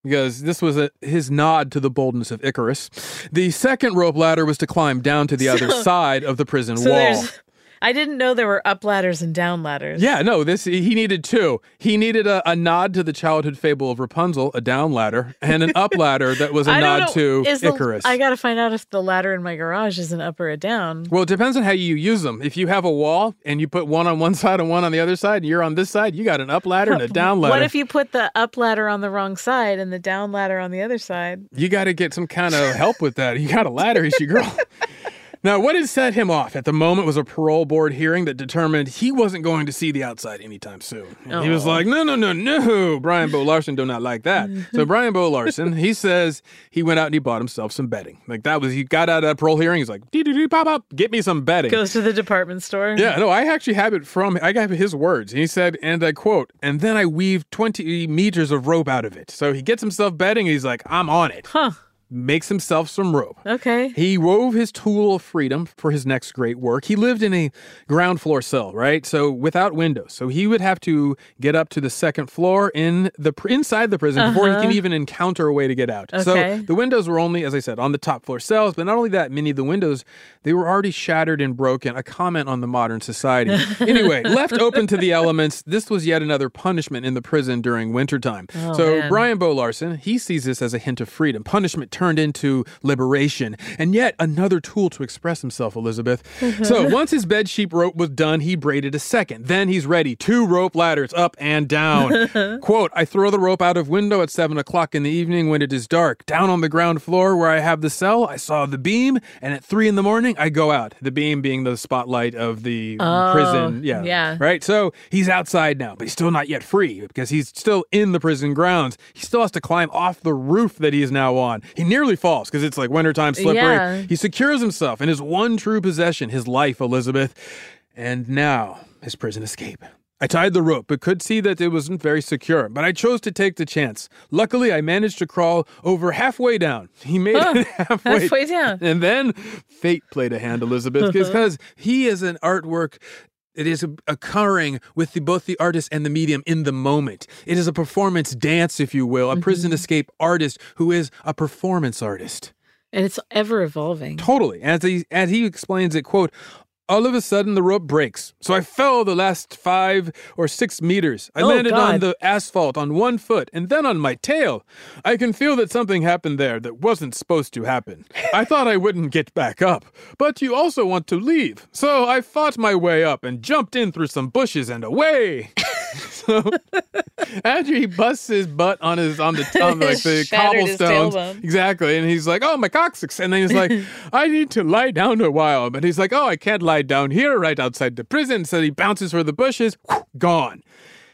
Because this was a, his nod to the boldness of Icarus. The second rope ladder was to climb down to the other side of the prison So wall. there's. I didn't know there were up ladders and down ladders. Yeah, no, this he needed two. He needed a, a nod to the childhood fable of Rapunzel, a down ladder, and an up ladder that was a nod know. to Is the- Icarus. I got to find out if the ladder in my garage is an up or a down. well, it depends on how you use them. If you have a wall and you put one on one side and one on the other side, and you're on this side, you got an up ladder and a down ladder. What if you put the up ladder on the wrong side and the down ladder on the other side? You got to get some kind of help with that. You got a ladder, issue, girl. Now, what had set him off at the moment was a parole board hearing that determined he wasn't going to see the outside anytime soon. And He was Oh. like, no, no, no, no. Brian Bo Larsen do not like that. so Brian Bo Larsen, he says he went out and he bought himself some bedding. Like that was, he got out of that parole hearing. He's like, dee dee dee, pop up, get me some bedding. Goes to the department store. Yeah, no, I actually have it from, I got his words. He said, and I quote, and then I weaved 20 meters of rope out of it. So he gets himself bedding and he's like, I'm on it. Huh. Makes himself some rope. Okay. He wove his tool of freedom for his next great work. He lived in a ground floor cell, right? So without windows. So he would have to get up to the second floor in the pr- inside the prison before he Uh-huh. can even encounter a way to get out. Okay. So the windows were only, as I said, on the top floor cells. But not only that, many of the windows they were already shattered and broken. A comment on the modern society. anyway, left open to the elements, this was yet another punishment in the prison during wintertime. Oh, so man. Brian Bo Larsen, he sees this as a hint of freedom. Punishment turned into liberation, and yet another tool to express himself, Elizabeth. Mm-hmm. so once his bed sheet rope was done, he braided a second. Then he's ready. Two rope ladders up and down. Quote, I throw the rope out of window at seven o'clock in the evening when it is dark. Down on the ground floor where I have the cell, I saw the beam, and at three in the morning, I go out. The beam being the spotlight of the Oh, prison. Yeah. yeah. Right? So he's outside now, but he's still not yet free because he's still in the prison grounds. He still has to climb off the roof that he is now on. He nearly falls because it's like wintertime slippery. Yeah. He secures himself in his one true possession, his life, Elizabeth. And now his prison escape. I tied the rope, but could see that it wasn't very secure. But I chose to take the chance. Luckily, I managed to crawl over halfway down. He made Oh, it halfway, halfway down. And then fate played a hand, Elizabeth, because he is an artwork. It is occurring with the, both the artist and the medium in the moment. It is a performance dance, if you will, a prison mm-hmm. escape artist who is a performance artist. And it's ever evolving. Totally. As he as he explains it, quote, all of a sudden the rope breaks. So I fell the last five or six meters. I Oh, landed on the asphalt on one foot and then on my tail. I can feel that something happened there that wasn't supposed to happen. I thought I wouldn't get back up, but you also want to leave. So I fought my way up and jumped in through some bushes and away. So after he busts his butt on his on the like the cobblestones, exactly, and he's like, "Oh, my coccyx," and then he's like, "I need to lie down a while," but he's like, "Oh, I can't lie down here, right outside the prison." So he bounces for the bushes, gone.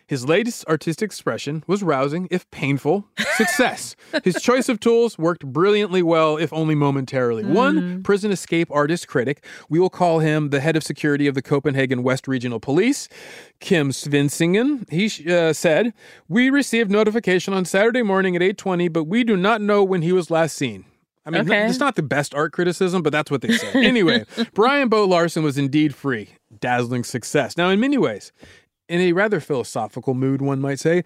His latest artistic expression was rousing, if painful, success. His choice of tools worked brilliantly well, if only momentarily. One prison escape artist critic, we will call him the head of security of the Copenhagen West Regional Police, Kim Svinsingen. He uh, said, "We received notification on Saturday morning at 8:20, but we do not know when he was last seen." I mean, Okay. it's not the best art criticism, but that's what they say. anyway, Brian Bo Larsen was indeed free. Dazzling success. Now, in many ways, in a rather philosophical mood, one might say,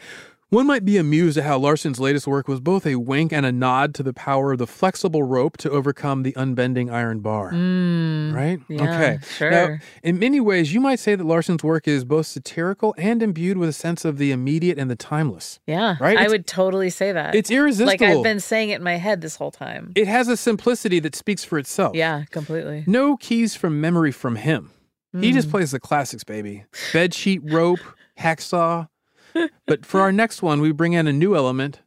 one might be amused at how Larsen's latest work was both a wink and a nod to the power of the flexible rope to overcome the unbending iron bar. right? Mm, yeah, okay. Now, sure. in many ways, you might say that Larsen's work is both satirical and imbued with a sense of the immediate and the timeless. Yeah. Right? I It's- would totally say that. It's irresistible. Like I've been saying it in my head this whole time. It has a simplicity that speaks for itself. Yeah, completely. No keys from memory from him. He just hmm. plays the classics, baby. Bed sheet, rope, hacksaw. But for our next one, we bring in a new element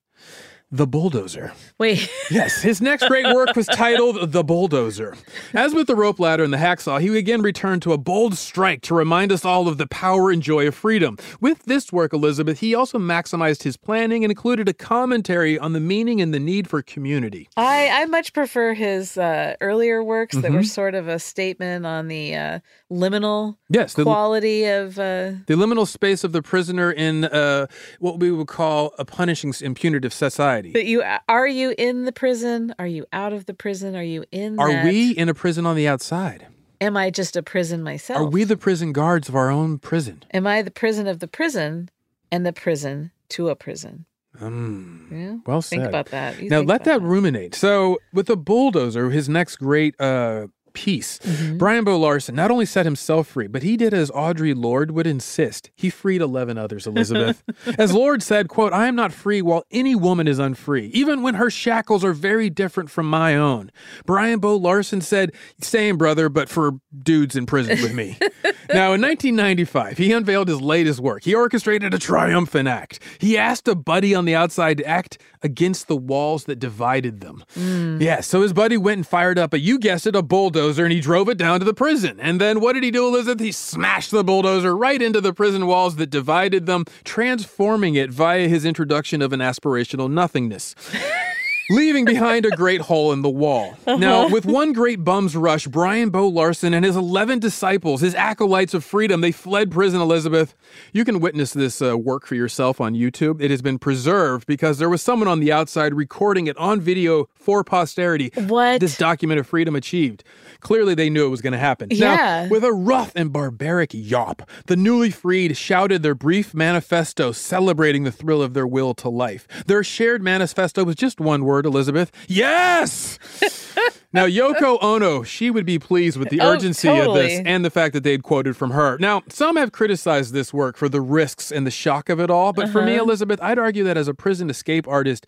the bulldozer. Wait. Yes, his next great work was titled The Bulldozer. As with the rope ladder and the hacksaw, he again returned to a bold strike to remind us all of the power and joy of freedom. With this work, Elizabeth, he also maximized his planning and included a commentary on the meaning and the need for community. I, I much prefer his uh, earlier works that were Mhm. sort of a statement on the uh, liminal Yes, the- quality of. Uh, The liminal space of the prisoner in uh, what we would call a punishing and punitive society. That you are you in the prison? Are you out of the prison? Are you in? Are that? we in a prison on the outside? Am I just a prison myself? Are we the prison guards of our own prison? Am I the prison of the prison, and the prison to a prison? Mm, Yeah. well Think about that. You now let about that, ruminate. So with the bulldozer, his next great uh, piece, Mm-hmm. Brian Bo Larsen not only set himself free, but he did as Audre Lorde would insist. He freed eleven others. Elizabeth, as Lorde said, "quote I am not free while any woman is unfree, even when her shackles are very different from my own." Brian Bo Larsen said, "Same brother, but for dudes in prison with me." now, in 1995, he unveiled his latest work. He orchestrated a triumphant act. He asked a buddy on the outside to act against the walls that divided them. Hmm. Yeah, so his buddy went and fired up a, you guessed it, a bulldozer, and he drove it down to the prison. And then what did he do, Elizabeth? He smashed the bulldozer right into the prison walls that divided them, transforming it via his introduction of an aspirational nothingness. leaving behind a great hole in the wall. Now, with one great bum's rush, Brian Bo Larsen and his 11 disciples, his acolytes of freedom, they fled prison, Elizabeth. You can witness this uh, work for yourself on YouTube. It has been preserved because there was someone on the outside recording it on video for posterity. What? This document of freedom achieved. Clearly, they knew it was going to happen. Yeah. Now, with a rough and barbaric yawp, the newly freed shouted their brief manifesto celebrating the thrill of their will to life. Their shared manifesto was just one word, Elizabeth. Yes! now, Yoko Ono, she would be pleased with the Oh, urgency of this and the fact that they'd quoted from her. Now, some have criticized this work for the risks and the shock of it all, but for me, Uh-huh. Elizabeth, I'd argue that as a prison escape artist,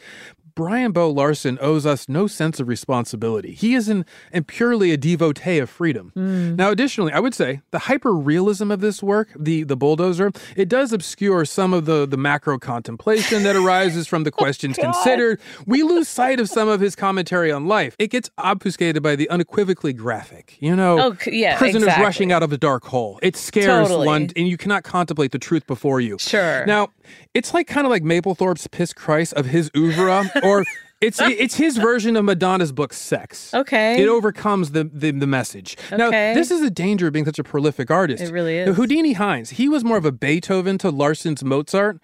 Brian Bo Larsen owes us no sense of responsibility. He is an, and purely a devotee of freedom. Hmm. Now, additionally, I would say the hyper realism of this work, the the bulldozer, it does obscure some of the the macro contemplation that arises from the questions considered. We lose sight of some of his commentary on life. It gets obfuscated by the unequivocally graphic. You know, Oh, yeah, prisoners exactly. rushing out of a dark hole. It scares Totally. one, and you cannot contemplate the truth before you. Sure. Now, it's like kind of like Mapplethorpe's Piss Christ of his oeuvre, or it's it's his version of Madonna's book Sex. Okay. It overcomes the the, the message. Now, Okay. this is a danger of being such a prolific artist. It really Now, is. Houdini Hinds, he was more of a Beethoven to Larsen's Mozart.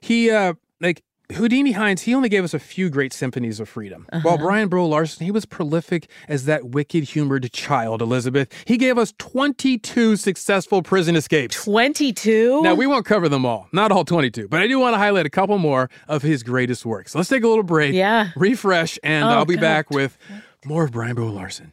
He uh like Houdini Hinds, he only gave us a few great symphonies of freedom. Uh-huh. While Brian Bro Larsen, he was prolific as that wicked humored child, Elizabeth. He gave us 22 successful prison escapes. 22? Now, we won't cover them all, not all 22, but I do want to highlight a couple more of his greatest works. Let's take a little break, Yeah. refresh, and Oh, I'll be God. back with more of Brian Bo Larsen.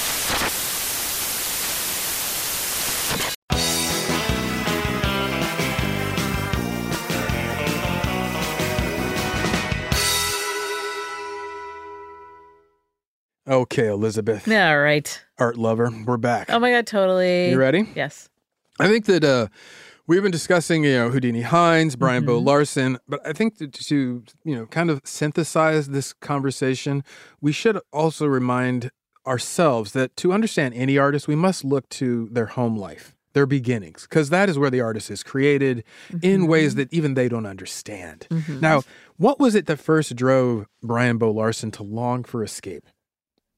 Okay, Elizabeth, Yeah, right. art lover, we're back. Oh my God, totally. You ready? Yes. I think that uh, we've been discussing, you know, Houdini Hinds, Brian Bo Mhm. Larsen, but I think that to, you know, kind of synthesize this conversation, we should also remind ourselves that to understand any artist, we must look to their home life, their beginnings, because that is where the artist is created in ways that even they don't understand. Mhm. Now, what was it that first drove Brian Bo Larsen to long for escape?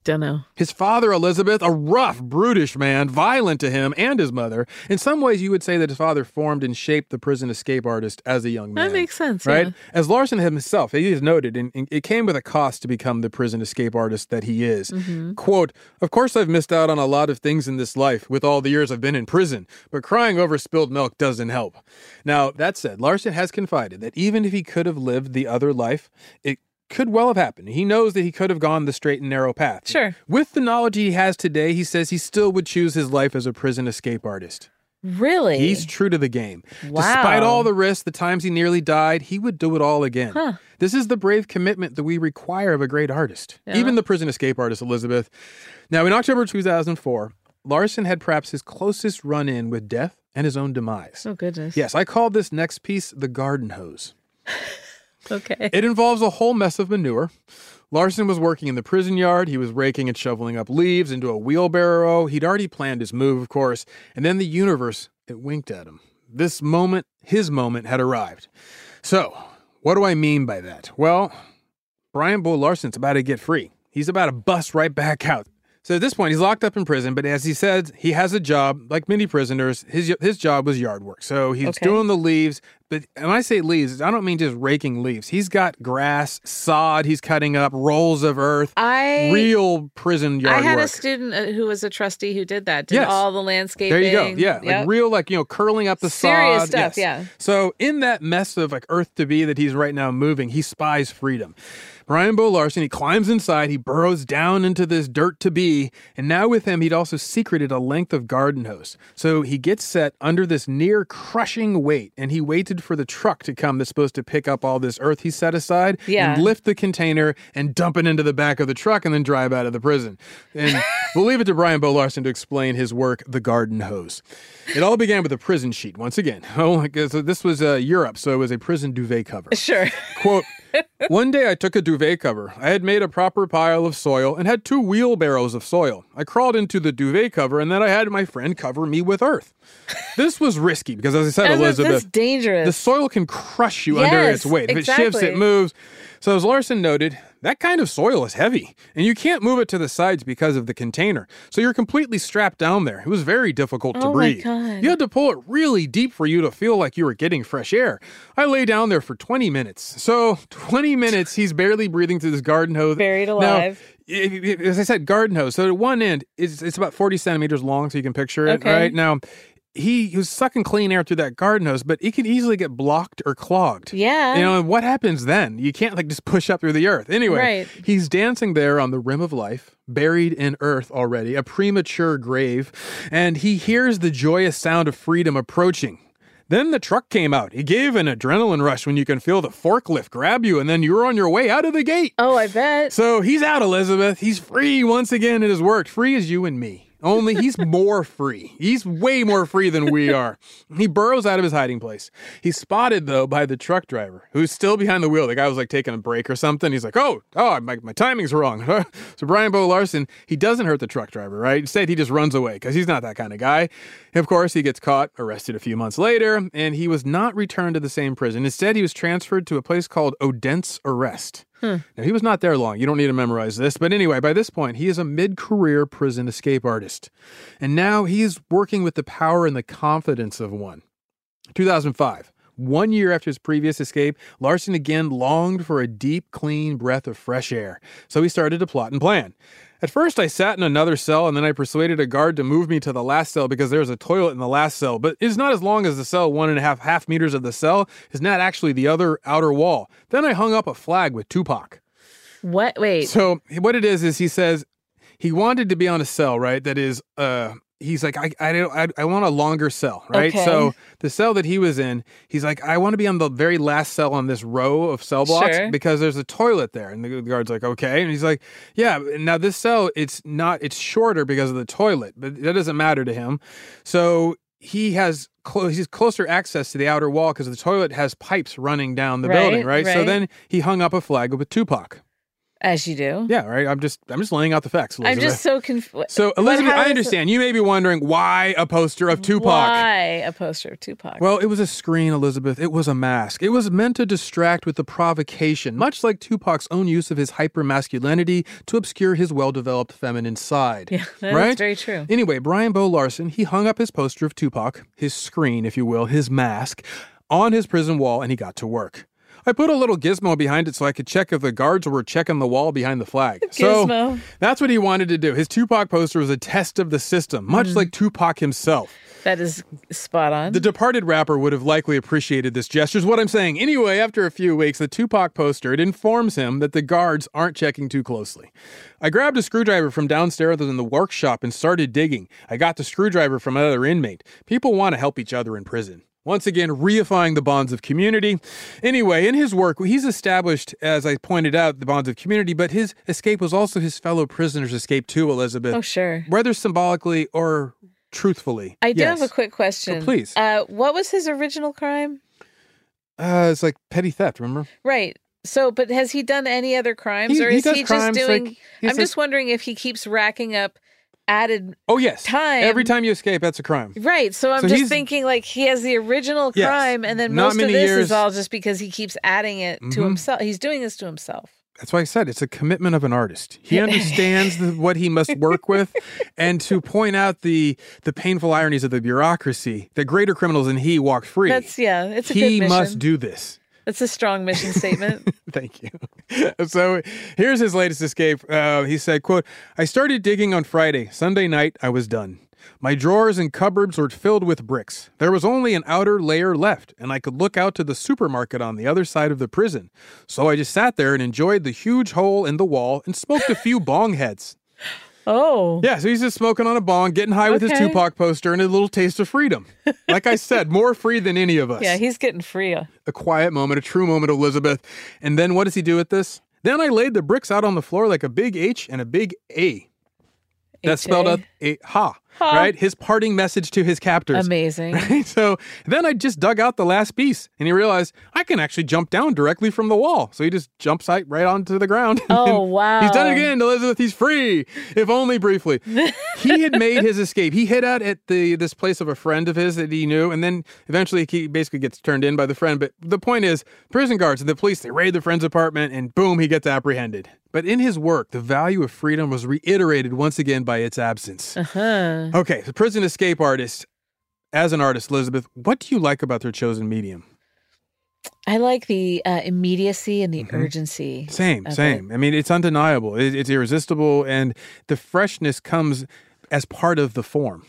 Don't know. His father, Elizabeth, a rough, brutish man, violent to him and his mother. In some ways, you would say that his father formed and shaped the prison escape artist as a young man. That makes sense. Right? yeah. As Larsen himself, he has noted, and, it came with a cost to become the prison escape artist that he is. Mhm. Quote, Of course, I've missed out on a lot of things in this life with all the years I've been in prison, but crying over spilled milk doesn't help. Now, that said, Larsen has confided that even if he could have lived the other life, it could well have happened. He knows that he could have gone the straight and narrow path. Sure. With the knowledge he has today, he says he still would choose his life as a prison escape artist. Really? He's true to the game. Wow. Despite all the risks, the times he nearly died, he would do it all again. Huh. This is the brave commitment that we require of a great artist, Yeah. even the prison escape artist, Elizabeth. Now, in October 2004, Larsen had perhaps his closest run in with death and his own demise. Oh, goodness. Yes, I called this next piece the garden hose. Okay. It involves a whole mess of manure. Larsen was working in the prison yard. He was raking and shoveling up leaves into a wheelbarrow. He'd already planned his move, of course, and then the universe, it winked at him. This moment, his moment, had arrived. So, what do I mean by that? Well, Brian Bo Larsen's about to get free. He's about to bust right back out. So at this point, he's locked up in prison, but as he said, he has a job. Like many prisoners, his his job was yard work. So he's Okay. doing the leaves. But when I say leaves, I don't mean just raking leaves. He's got grass, sod. He's cutting up rolls of earth. I real prison yard work. I had work. a student uh, who was a trustee who did that. Did Yes. all the landscaping. There you go. Yeah, Yep. like real, like you know, curling up the sod. Serious sod. stuff, Yes. yeah. So in that mess of like earth to be that he's right now moving, he spies freedom. Brian Bo Larsen, he climbs inside, he burrows down into this dirt to be, and now with him, he'd also secreted a length of garden hose. So he gets set under this near crushing weight, and he waited for the truck to come that's supposed to pick up all this earth he set aside Yeah. and lift the container and dump it into the back of the truck and then drive out of the prison. And we'll leave it to Brian Bo Larsen to explain his work, The Garden Hose. It all began with a prison sheet, once again. Oh, guess this was uh, Europe, so it was a prison duvet cover. Sure. Quote, one day I took a duvet cover. I had made a proper pile of soil and had two wheelbarrows of soil. I crawled into the duvet cover and then I had my friend cover me with earth. This was risky because, as I said, Elizabeth, dangerous. the soil can crush you under its weight. If it shifts, it moves. So, as Larsen noted, that kind of soil is heavy, and you can't move it to the sides because of the container. So you're completely strapped down there. It was very difficult to Oh breathe. You had to pull it really deep for you to feel like you were getting fresh air. I lay down there for 20 minutes. So 20 minutes, he's barely breathing through this garden hose. Buried alive. if- as I said, garden hose. So at one end, it's, it's about 40 centimeters long, so you can picture it, Okay. right? Now, he, he was sucking clean air through that garden hose, but it can easily get blocked or clogged. Yeah. You know, and what happens then? You can't like just push up through the earth. Anyway, Right. he's dancing there on the rim of life, buried in earth already, a premature grave, and he hears the joyous sound of freedom approaching. Then the truck came out. He gave an adrenaline rush when you can feel the forklift grab you, and then you're on your way out of the gate. Oh, I bet. So he's out, Elizabeth. He's free once again. It has worked. Free as you and me. Only he's more free. He's way more free than we are. He burrows out of his hiding place. He's spotted, though, by the truck driver who's still behind the wheel. The guy was like taking a break or something. He's like, oh, oh, my, my timing's wrong. so Brian Bo Larsen, he doesn't hurt the truck driver, right? Instead, he just runs away because he's not that kind of guy. Of course, he gets caught, arrested a few months later, and he was not returned to the same prison. Instead, he was transferred to a place called Odense Arrest. Hmm. Now, he was not there long. You don't need to memorize this. But anyway, by this point, he is a mid career prison escape artist. And now he is working with the power and the confidence of one. 2005. One year after his previous escape, Larsen again longed for a deep, clean breath of fresh air. So he started to plot and plan. At first, I sat in another cell and then I persuaded a guard to move me to the last cell because there was a toilet in the last cell. But it's not as long as the cell, one and a half half meters of the cell is not actually the other outer wall. Then I hung up a flag with Tupac. What? Wait. So what it is is he says he wanted to be on a cell, right? That is, uh, he's like, I, I don't, I, I want a longer cell, right? Okay. So the cell that he was in, he's like, I want to be on the very last cell on this row of cell blocks Sure. because there's a toilet there. And the guard's like, okay, and he's like, yeah. Now this cell, it's not, it's shorter because of the toilet, but that doesn't matter to him. So. He has clo- he's closer access to the outer wall because the toilet has pipes running down the building, Right, right? So then he hung up a flag with Tupac. As you do. Yeah, right. I'm just I'm just laying out the facts. I'm just so confused. So Elizabeth, I understand. You may be wondering why a poster of Tupac. Why a poster of Tupac? Well, it was a screen, Elizabeth. It was a mask. It was meant to distract with the provocation, much like Tupac's own use of his hypermasculinity to obscure his well-developed feminine side. Yeah, that is right? very true. Anyway, Brian Bo Larsen, he hung up his poster of Tupac, his screen, if you will, his mask, on his prison wall, and he got to work. I put a little gizmo behind it so I could check if the guards were checking the wall behind the flag. So Gizmo. that's what he wanted to do. His Tupac poster was a test of the system, much Mm. like Tupac himself. that is spot on. The departed rapper would have likely appreciated this gesture, is what I'm saying. Anyway, after a few weeks, the Tupac poster, it informs him that the guards aren't checking too closely. I grabbed a screwdriver from downstairs in the workshop and started digging. I got the screwdriver from another inmate. People want to help each other in prison. Once again, reifying the bonds of community. Anyway, in his work, he's established, as I pointed out, the bonds of community, but his escape was also his fellow prisoners' escape too, Elizabeth. Oh, sure. Whether symbolically or truthfully. I do Yes. have a quick question. Oh, please. Uh, what was his original crime? Uh, it's like petty theft, remember? Right. So, but has he done any other crimes, He- or is does he just like, doing? he's I'm like- just wondering if he keeps racking up added. Oh, yes. Time Every time you escape, that's a crime. Right. So I'm So just thinking like he has the original Yes. crime, and then most of this years. is all just because he keeps adding it to Mhm. himself. He's doing this to himself. That's why I said it's a commitment of an artist. He understands the, what he must work with, and to point out the the painful ironies of the bureaucracy. The greater criminals than he walk free. That's yeah. It's a he good mission. must do this. That's a strong mission statement. Thank you. so here's his latest escape. Uh, he said, "quote I started digging on Friday. Sunday night, I was done. My drawers and cupboards were filled with bricks. There was only an outer layer left, and I could look out to the supermarket on the other side of the prison. So I just sat there and enjoyed the huge hole in the wall and smoked a few bong heads." Oh. Yeah, so he's just smoking on a bong, getting high with his Tupac poster and a little taste of freedom. Like I said, more free than any of us Yeah, he's getting free. a quiet moment, a true moment, Elizabeth. And then what does he do with this? Then I laid the bricks out on the floor like a big H and a big A. That's spelled out a ha, Ha. right? His parting message to his captors. Amazing. Right? So then I just dug out the last piece and he realized I can actually jump down directly from the wall. So he just jumps right, right onto the ground. Oh, wow. He's done it again, Elizabeth. He's free, if only briefly. he had made his escape. He hid out at the this place of a friend of his that he knew, and then eventually he basically gets turned in by the friend. But the point is, prison guards and the police they raid the friend's apartment, and boom, he gets apprehended. But in his work, the value of freedom was reiterated once again by its absence. Uh-huh. Okay, the prison escape artist. As an artist, Elizabeth, what do you like about their chosen medium? I like the uh, immediacy and the urgency. Mm-hmm. Same, of it. same. I mean, it's undeniable. It, it's irresistible, and the freshness comes as part of the form.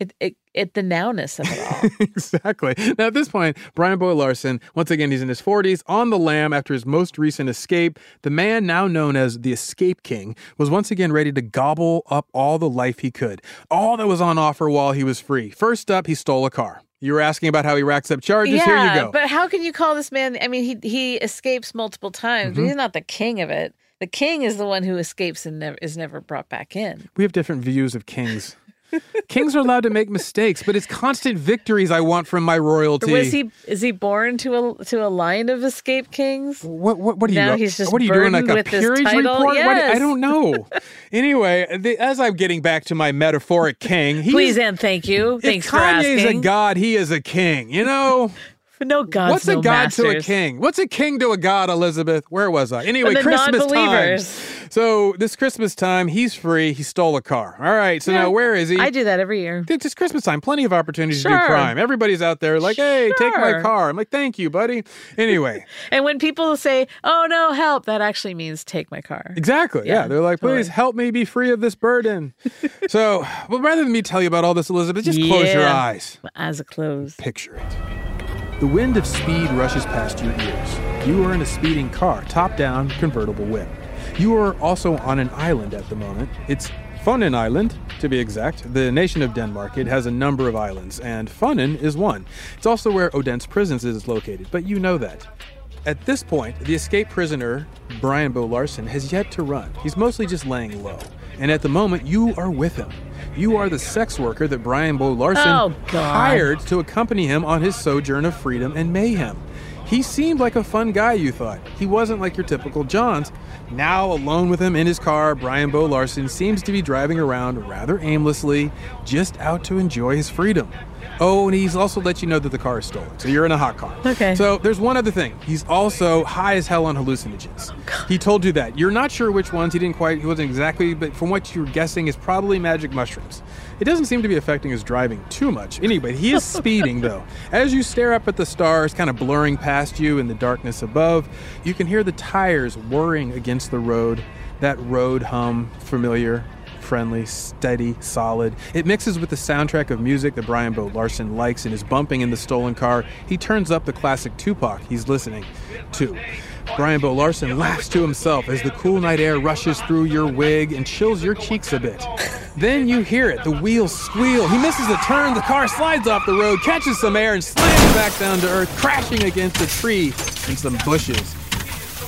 It, it, it, the nowness of it all. exactly. Now, at this point, Brian Boy Larsen, once again, he's in his 40s, on the lam after his most recent escape. The man, now known as the Escape King, was once again ready to gobble up all the life he could, all that was on offer while he was free. First up, he stole a car. You were asking about how he racks up charges. yeah, Here you go. but how can you call this man? I mean, he he escapes multiple times. but Mhm. He's not the king of it. The king is the one who escapes and never is never brought back in. we have different views of kings. Kings are allowed to make mistakes, but it's constant victories I want from my royalty. Was he is he born to a to a line of escape kings? What what what are you? Now he's just what are you doing? Like a peerage report? What- Yes. I don't know. anyway, the, as I'm getting back to my metaphoric king, Please and thank you. Thanks for Kanye's asking. a god, he is a king. You know. no gods, What's a no god to a king? What's a king to a god, Elizabeth? Where was I? Anyway, Christmas time. So this Christmas time, he's free. He stole a car. All right. So now where is he? I do that every year. It's just Christmas time. Plenty of opportunities to do crime. Everybody's out there like, hey, take my car. I'm like, thank you, buddy. Anyway, And when people say, "Oh no, help," that actually means take my car. Exactly. Yeah. Yeah, They're like, please totally. help me be free of this burden. so, well, rather than me tell you about all this, Elizabeth, just close your Yeah. eyes. As a close. Picture it. The wind of speed rushes past your ears. You are in a speeding car, top down, convertible whip. You are also on an island at the moment. It's Funen Island, to be exact. The nation of Denmark. It has a number of islands, and Funen is one. It's also where Odense Prisons is located, but you know that. At this point, the escaped prisoner, Brian Bo Larsen, has yet to run. He's mostly just laying low. And at the moment, you are with him. You are the sex worker that Brian Bo Larsen Oh, hired to accompany him on his sojourn of freedom and mayhem. He seemed like a fun guy, you thought. He wasn't like your typical Johns. Now, alone with him in his car, Brian Bo Larsen seems to be driving around rather aimlessly, just out to enjoy his freedom. Oh, and he's also let you know that the car is stolen, so you're in a hot car. Okay. So there's one other thing. He's also high as hell on hallucinogens. Oh, he told you that. You're not sure which ones. He didn't quite. He wasn't exactly, but from what you're guessing, is probably magic mushrooms. It doesn't seem to be affecting his driving too much. Anyway, he is speeding though. As you stare up at the stars, kind of blurring past you in the darkness above, you can hear the tires whirring against the road. That road hum, familiar, friendly, steady, solid. It mixes with the soundtrack of music that Brian Bo Larsen likes and is bumping in the stolen car. He turns up the classic Tupac. He's listening. to. Brian Bo Larsen laughs to himself as the cool night air rushes through your wig and chills your cheeks a bit. Then you hear it, the wheels squeal. He misses a turn, the car slides off the road, catches some air, and slams back down to earth, crashing against a tree and some bushes.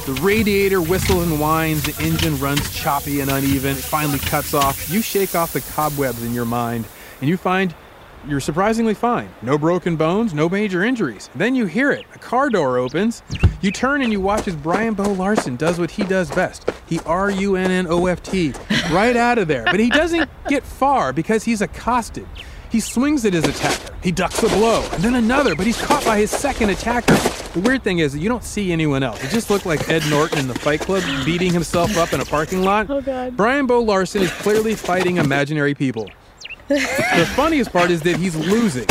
The radiator whistles and whines, the engine runs choppy and uneven, it finally cuts off. You shake off the cobwebs in your mind, and you find you're surprisingly fine. No broken bones, no major injuries. Then you hear it. A car door opens. You turn and you watch as Brian Bo Larsen does what he does best. He R U N N O F T right out of there. But he doesn't get far because he's accosted. He swings at his attacker. He ducks a blow, and then another, but he's caught by his second attacker. The weird thing is that you don't see anyone else. It just looked like Ed Norton in the Fight Club beating himself up in a parking lot. Oh, God. Brian Bo Larsen is clearly fighting imaginary people. The funniest part is that he's losing.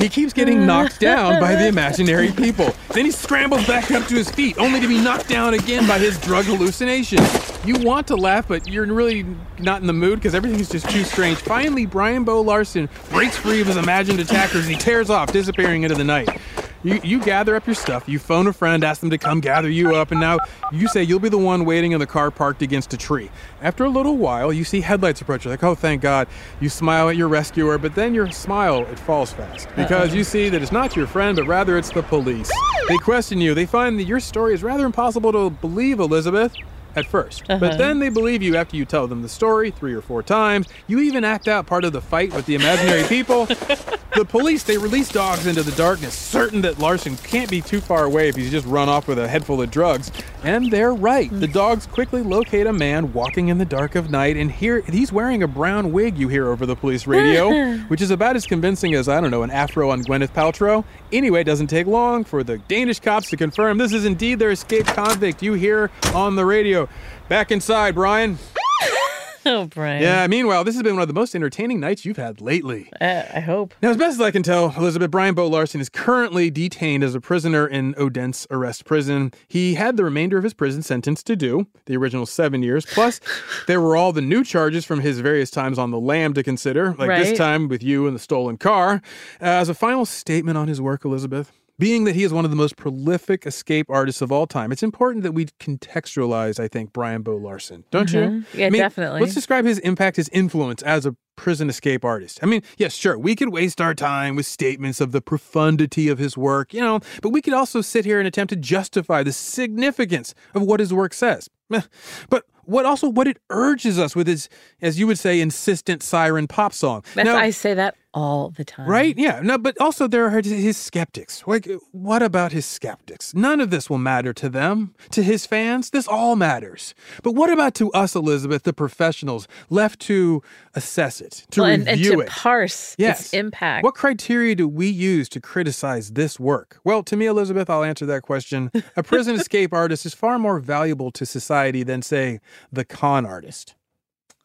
He keeps getting knocked down by the imaginary people. Then he scrambles back up to his feet, only to be knocked down again by his drug hallucination. You want to laugh, but you're really not in the mood because everything's just too strange. Finally, Brian Bo Larsen breaks free of his imagined attackers. He tears off, disappearing into the night. You, you gather up your stuff, you phone a friend, ask them to come gather you up, and now you say you'll be the one waiting in the car parked against a tree. After a little while, you see headlights approach. You're like, oh, thank God. You smile at your rescuer, but then your smile, it falls fast because you see that it's not your friend, but rather it's the police. They question you. They find that your story is rather impossible to believe, Elizabeth. At 1st Uh-huh. but then they believe you after you tell them the story three or four times. You even act out part of the fight with the imaginary people. the police they release dogs into the darkness, certain that Larsen can't be too far away if he's just run off with a head full of drugs. And they're right. The dogs quickly locate a man walking in the dark of night, and here he's wearing a brown wig. You hear over the police radio, which is about as convincing as I don't know an afro on Gwyneth Paltrow. Anyway, it doesn't take long for the Danish cops to confirm this is indeed their escaped convict. You hear on the radio. Back inside, Brian. Oh, Brian. Yeah, meanwhile, this has been one of the most entertaining nights you've had lately. Uh, I hope. Now, as best as I can tell, Elizabeth Brian Bo Larsen is currently detained as a prisoner in Odense Arrest Prison. He had the remainder of his prison sentence to do, the original seven years. Plus, there were all the new charges from his various times on the lam to consider, like this time with you and the stolen car. As a final statement on his work, Elizabeth, being that he is one of the most prolific escape artists of all time, it's important that we contextualize, I think, Brian Bo Larsen. Don't you? Mhm. Yeah, I mean, definitely. Let's describe his impact, his influence as a prison escape artist. I mean, yes, sure, we could waste our time with statements of the profundity of his work, you know, but we could also sit here and attempt to justify the significance of what his work says. But what also what it urges us with is, as you would say, insistent siren pop song. That's, Now- I say that all the time. Right? Yeah. No, but also there are his skeptics. Like, what about his skeptics? None of this will matter to them. To his fans, this all matters. But what about to us, Elizabeth, the professionals, left to assess it, to Well, and, and review to it? parse Yes. its impact. What criteria do we use to criticize this work? Well, to me, Elizabeth, I'll answer that question. A prison escape artist is far more valuable to society than, say, the con artist.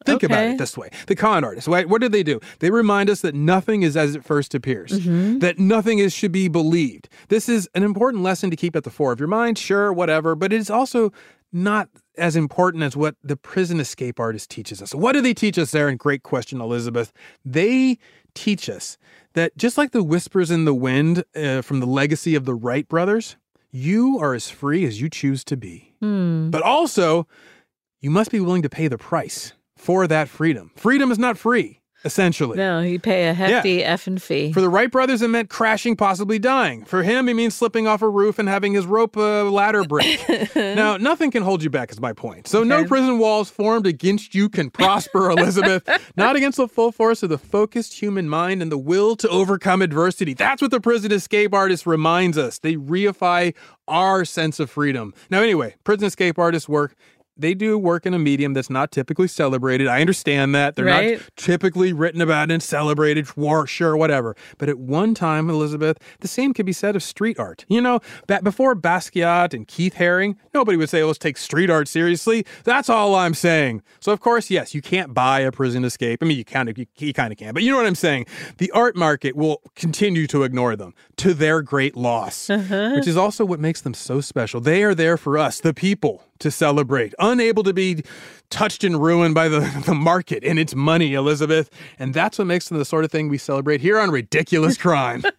Think about it this way. The con artist, right? What do they do? They remind us that nothing is as it first appears, Mm-hmm. that nothing is should be believed. This is an important lesson to keep at the fore of your mind, sure, whatever, but it's also not as important as what the prison escape artist teaches us. What do they teach us there? And great question, Elizabeth. They teach us that just like the whispers in the wind uh, from the legacy of the Wright brothers, you are as free as you choose to be. Hmm. But also, you must be willing to pay the price for that freedom. Freedom is not free, essentially. No, you pay a hefty effing fee. For the Wright brothers, it meant crashing, possibly dying. For him, it means slipping off a roof and having his rope uh, ladder break. now, nothing can hold you back, is my point. So, no prison walls formed against you can prosper, Elizabeth. Not against the full force of the focused human mind and the will to overcome adversity. That's what the prison escape artist reminds us. They reify our sense of freedom. Now, anyway, prison escape artists work. They do work in a medium that's not typically celebrated. I understand that. They're Right. not typically written about and celebrated, war, sure, whatever. But at one time, Elizabeth, the same could be said of street art. You know, ba- before Basquiat and Keith Haring, nobody would say, let's take street art seriously. That's all I'm saying. So, of course, yes, you can't buy a prison escape. I mean, you kind of, you, you kind of can, but you know what I'm saying? The art market will continue to ignore them to their great loss, uh-huh. which is also what makes them so special. They are there for us, the people, to celebrate, unable to be touched and ruined by the, the market and its money, Elizabeth. And that's what makes them the sort of thing we celebrate here on Ridiculous Crime.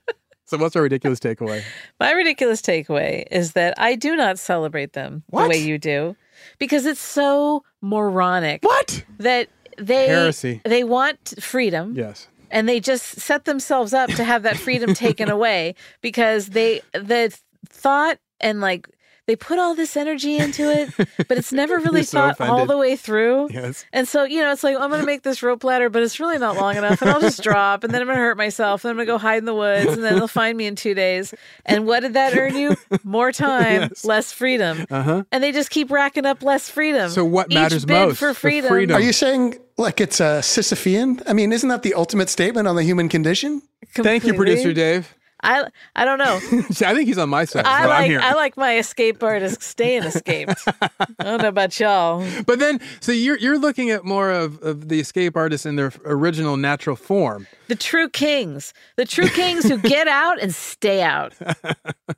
So what's our ridiculous takeaway? My ridiculous takeaway is that I do not celebrate them What? the way you do because it's so moronic. What? That they Heresy. they want freedom. Yes. And they just set themselves up to have that freedom taken away because they the thought and like they put all this energy into it, but it's never really You're so thought all the way through. Yes. And so, you know, it's like, I'm going to make this rope ladder, but it's really not long enough. And I'll just drop and then I'm going to hurt myself. And I'm going to go hide in the woods and then they'll find me in two days. And what did that earn you? More time, Yes. less freedom. Uh-huh. And they just keep racking up less freedom. So what Each matters bid most? for freedom. freedom. Are you saying like it's a Sisyphean? I mean, isn't that the ultimate statement on the human condition? Thank you, producer Dave. I, I don't know. I think he's on my side. I like. I like my escape artist staying escaped. I don't know about y'all. But then, so you're you're looking at more of, of the escape artists in their original natural form. The true kings, the true kings who get out and stay out.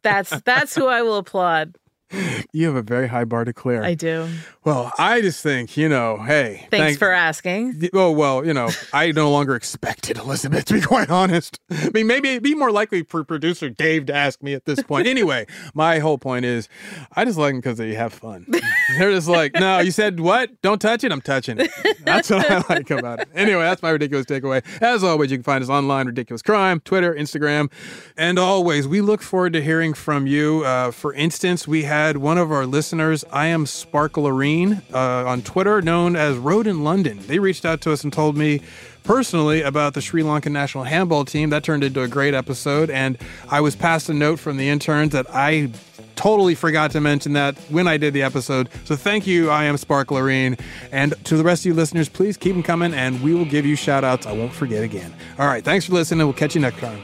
That's that's who I will applaud. You have a very high bar to clear. I do. Well, I just think, you know, hey. Thanks thank- for asking. Oh, well, you know, I no longer expected Elizabeth, to be quite honest. I mean, maybe it'd be more likely for producer Dave to ask me at this point. Anyway, my whole point is I just like them because they have fun. They're just like, no, you said what? Don't touch it? I'm touching it. That's what I like about it. Anyway, that's my ridiculous takeaway. As always, you can find us online, Ridiculous Crime, Twitter, Instagram. And always, we look forward to hearing from you. Uh, for instance, we one of our listeners, I am Sparklerine, uh, on Twitter, known as Road in London. They reached out to us and told me personally about the Sri Lankan national handball team. That turned into a great episode. And I was passed a note from the interns that I totally forgot to mention that when I did the episode. So thank you, I am Sparklerine. And to the rest of you listeners, please keep them coming and we will give you shout outs. I won't forget again. All right, thanks for listening. We'll catch you next time.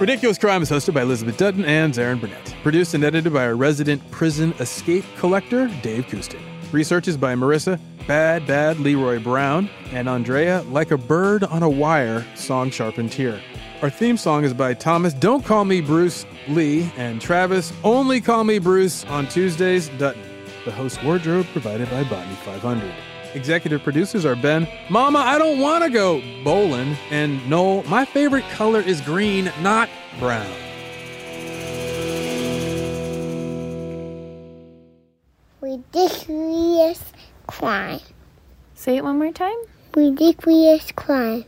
Ridiculous Crime is hosted by Elizabeth Dutton and Zaron Burnett. Produced and edited by our resident prison escape collector, Dave Kustin. Research is by Marissa Bad Bad Leroy Brown and Andrea Like a Bird on a Wire, song sharpened here. Our theme song is by Thomas Don't Call Me Bruce Lee and Travis Only Call Me Bruce on Tuesdays Dutton. The host wardrobe provided by Botany 500. Executive producers are Ben, Mama, I don't want to go bowling, and Noel, my favorite color is green, not brown. Ridiculous crime. Say it one more time. Ridiculous crime.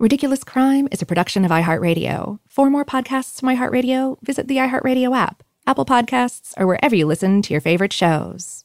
Ridiculous Crime is a production of iHeartRadio. For more podcasts from iHeartRadio, visit the iHeartRadio app, Apple Podcasts, or wherever you listen to your favorite shows.